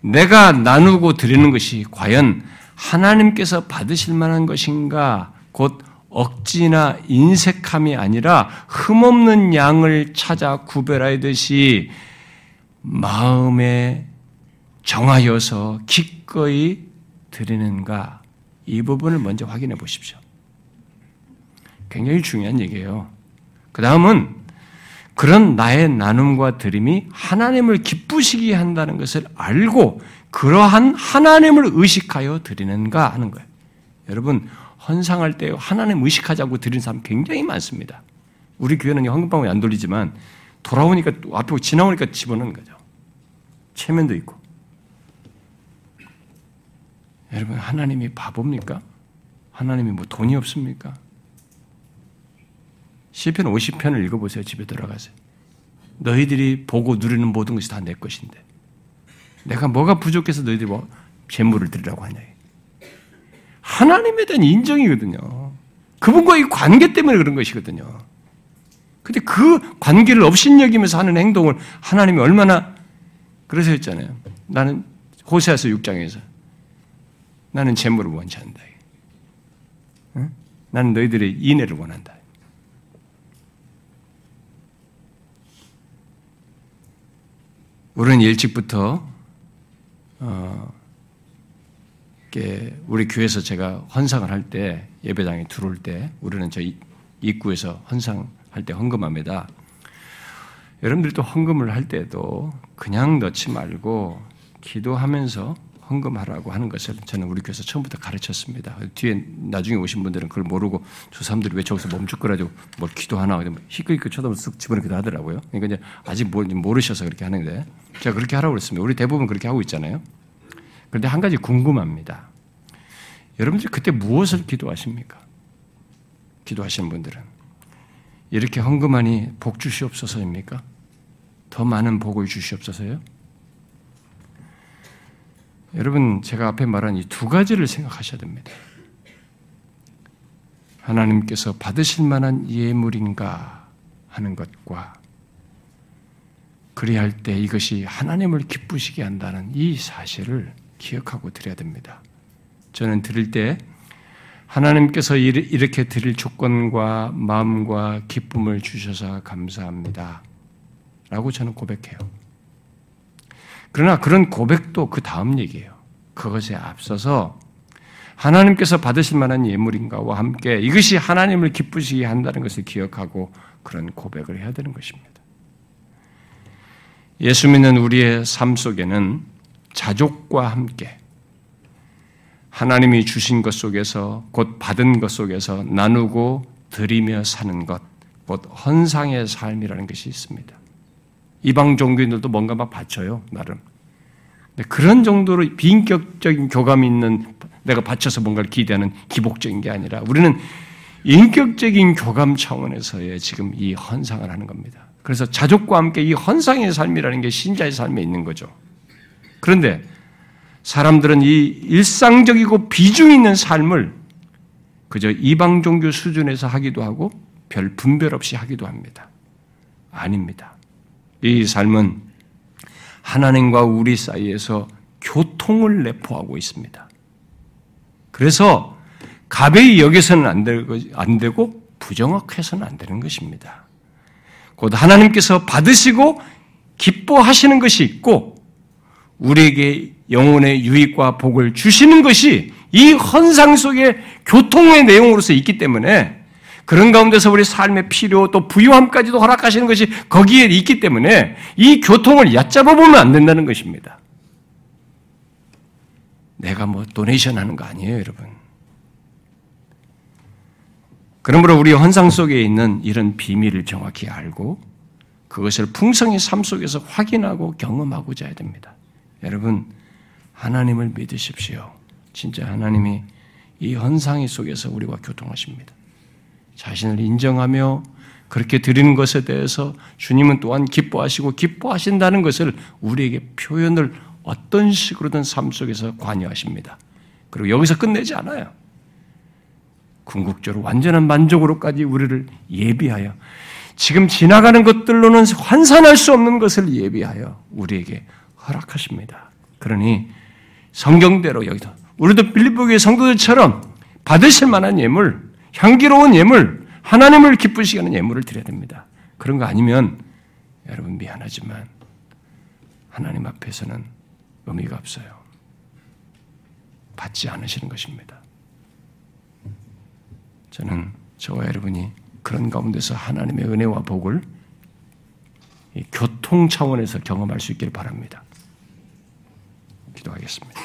내가 나누고 드리는 것이 과연 하나님께서 받으실 만한 것인가? 곧 억지나 인색함이 아니라 흠없는 양을 찾아 구별하듯이 마음에 정하여서 기꺼이 드리는가? 이 부분을 먼저 확인해 보십시오. 굉장히 중요한 얘기예요. 그 다음은 그런 나의 나눔과 드림이 하나님을 기쁘시게 한다는 것을 알고 그러한 하나님을 의식하여 드리는가 하는 거예요. 여러분, 헌상할 때 하나님 의식하자고 드리는 사람 굉장히 많습니다. 우리 교회는 황금방울이 안 돌리지만 돌아오니까 앞에 지나오니까 집어넣는 거죠. 체면도 있고. 여러분, 하나님이 바보입니까? 하나님이 뭐 돈이 없습니까? 시편 50편을 읽어보세요. 집에 들어가세요. 너희들이 보고 누리는 모든 것이 다 내 것인데. 내가 뭐가 부족해서 너희들이 뭐 재물을 드리라고 하냐. 하나님에 대한 인정이거든요. 그분과의 관계 때문에 그런 것이거든요. 근데 그 관계를 업신여기면서 하는 행동을 하나님이 얼마나 그래서 했잖아요. 나는 호세아서 6장에서 나는 재물을 원치 않는다. 응? 나는 너희들의 인애를 원한다. 우리는 일찍부터 어, 우리 교회에서 제가 헌상을 할 때 예배당에 들어올 때 우리는 저 입구에서 헌상할 때 헌금합니다. 여러분들도 헌금을 할 때도 그냥 넣지 말고 기도하면서 헌금하라고 하는 것을 저는 우리 교회에서 처음부터 가르쳤습니다. 뒤에 나중에 오신 분들은 그걸 모르고 저 사람들이 왜 저기서 멈칫거려가지고 뭘 기도하나 희끄희끄 쳐다보면서 쓱 집어넣기도 하더라고요. 그러니까 이제 아직 모르셔서 그렇게 하는데 제가 그렇게 하라고 그랬습니다. 우리 대부분 그렇게 하고 있잖아요. 그런데 한 가지 궁금합니다. 여러분들 그때 무엇을 기도하십니까? 기도하시는 분들은 이렇게 헌금하니 복 주시옵소서입니까? 더 많은 복을 주시옵소서요? 여러분 제가 앞에 말한 이 두 가지를 생각하셔야 됩니다. 하나님께서 받으실 만한 예물인가 하는 것과 그리할 때 이것이 하나님을 기쁘시게 한다는 이 사실을 기억하고 드려야 됩니다. 저는 드릴 때 하나님께서 이렇게 드릴 조건과 마음과 기쁨을 주셔서 감사합니다. 라고 저는 고백해요. 그러나 그런 고백도 그 다음 얘기예요. 그것에 앞서서 하나님께서 받으실 만한 예물인가와 함께 이것이 하나님을 기쁘시게 한다는 것을 기억하고 그런 고백을 해야 되는 것입니다. 예수 믿는 우리의 삶 속에는 자족과 함께 하나님이 주신 것 속에서 곧 받은 것 속에서 나누고 드리며 사는 것, 곧 헌상의 삶이라는 것이 있습니다. 이방 종교인들도 뭔가 막 바쳐요, 나름. 그런 정도로 비인격적인 교감이 있는 내가 바쳐서 뭔가를 기대하는 기복적인 게 아니라 우리는 인격적인 교감 차원에서의 지금 이 헌상을 하는 겁니다. 그래서 자족과 함께 이 헌상의 삶이라는 게 신자의 삶에 있는 거죠. 그런데 사람들은 이 일상적이고 비중 있는 삶을 그저 이방 종교 수준에서 하기도 하고 별 분별 없이 하기도 합니다. 아닙니다. 이 삶은 하나님과 우리 사이에서 교통을 내포하고 있습니다. 그래서 가벼이 여기서는 안 되고, 부정확해서는 안 되는 것입니다. 곧 하나님께서 받으시고 기뻐하시는 것이 있고 우리에게 영혼의 유익과 복을 주시는 것이 이 헌상 속의 교통의 내용으로서 있기 때문에 그런 가운데서 우리 삶의 필요 또 부유함까지도 허락하시는 것이 거기에 있기 때문에 이 교통을 얕잡아 보면 안 된다는 것입니다. 내가 뭐 도네이션 하는 거 아니에요, 여러분. 그러므로 우리 헌상 속에 있는 이런 비밀을 정확히 알고 그것을 풍성히 삶 속에서 확인하고 경험하고자 해야 됩니다. 여러분, 하나님을 믿으십시오. 진짜 하나님이 이 헌상의 속에서 우리와 교통하십니다. 자신을 인정하며 그렇게 드리는 것에 대해서 주님은 또한 기뻐하시고 기뻐하신다는 것을 우리에게 표현을 어떤 식으로든 삶 속에서 관여하십니다. 그리고 여기서 끝내지 않아요. 궁극적으로 완전한 만족으로까지 우리를 예비하여 지금 지나가는 것들로는 환산할 수 없는 것을 예비하여 우리에게 허락하십니다. 그러니 성경대로 여기서 우리도 빌립보교의 성도들처럼 받으실 만한 예물, 향기로운 예물, 하나님을 기쁘시게 하는 예물을 드려야 됩니다. 그런 거 아니면 여러분 미안하지만 하나님 앞에서는 의미가 없어요. 받지 않으시는 것입니다. 저는 저와 여러분이 그런 가운데서 하나님의 은혜와 복을 교통 차원에서 경험할 수 있기를 바랍니다. 기도하겠습니다.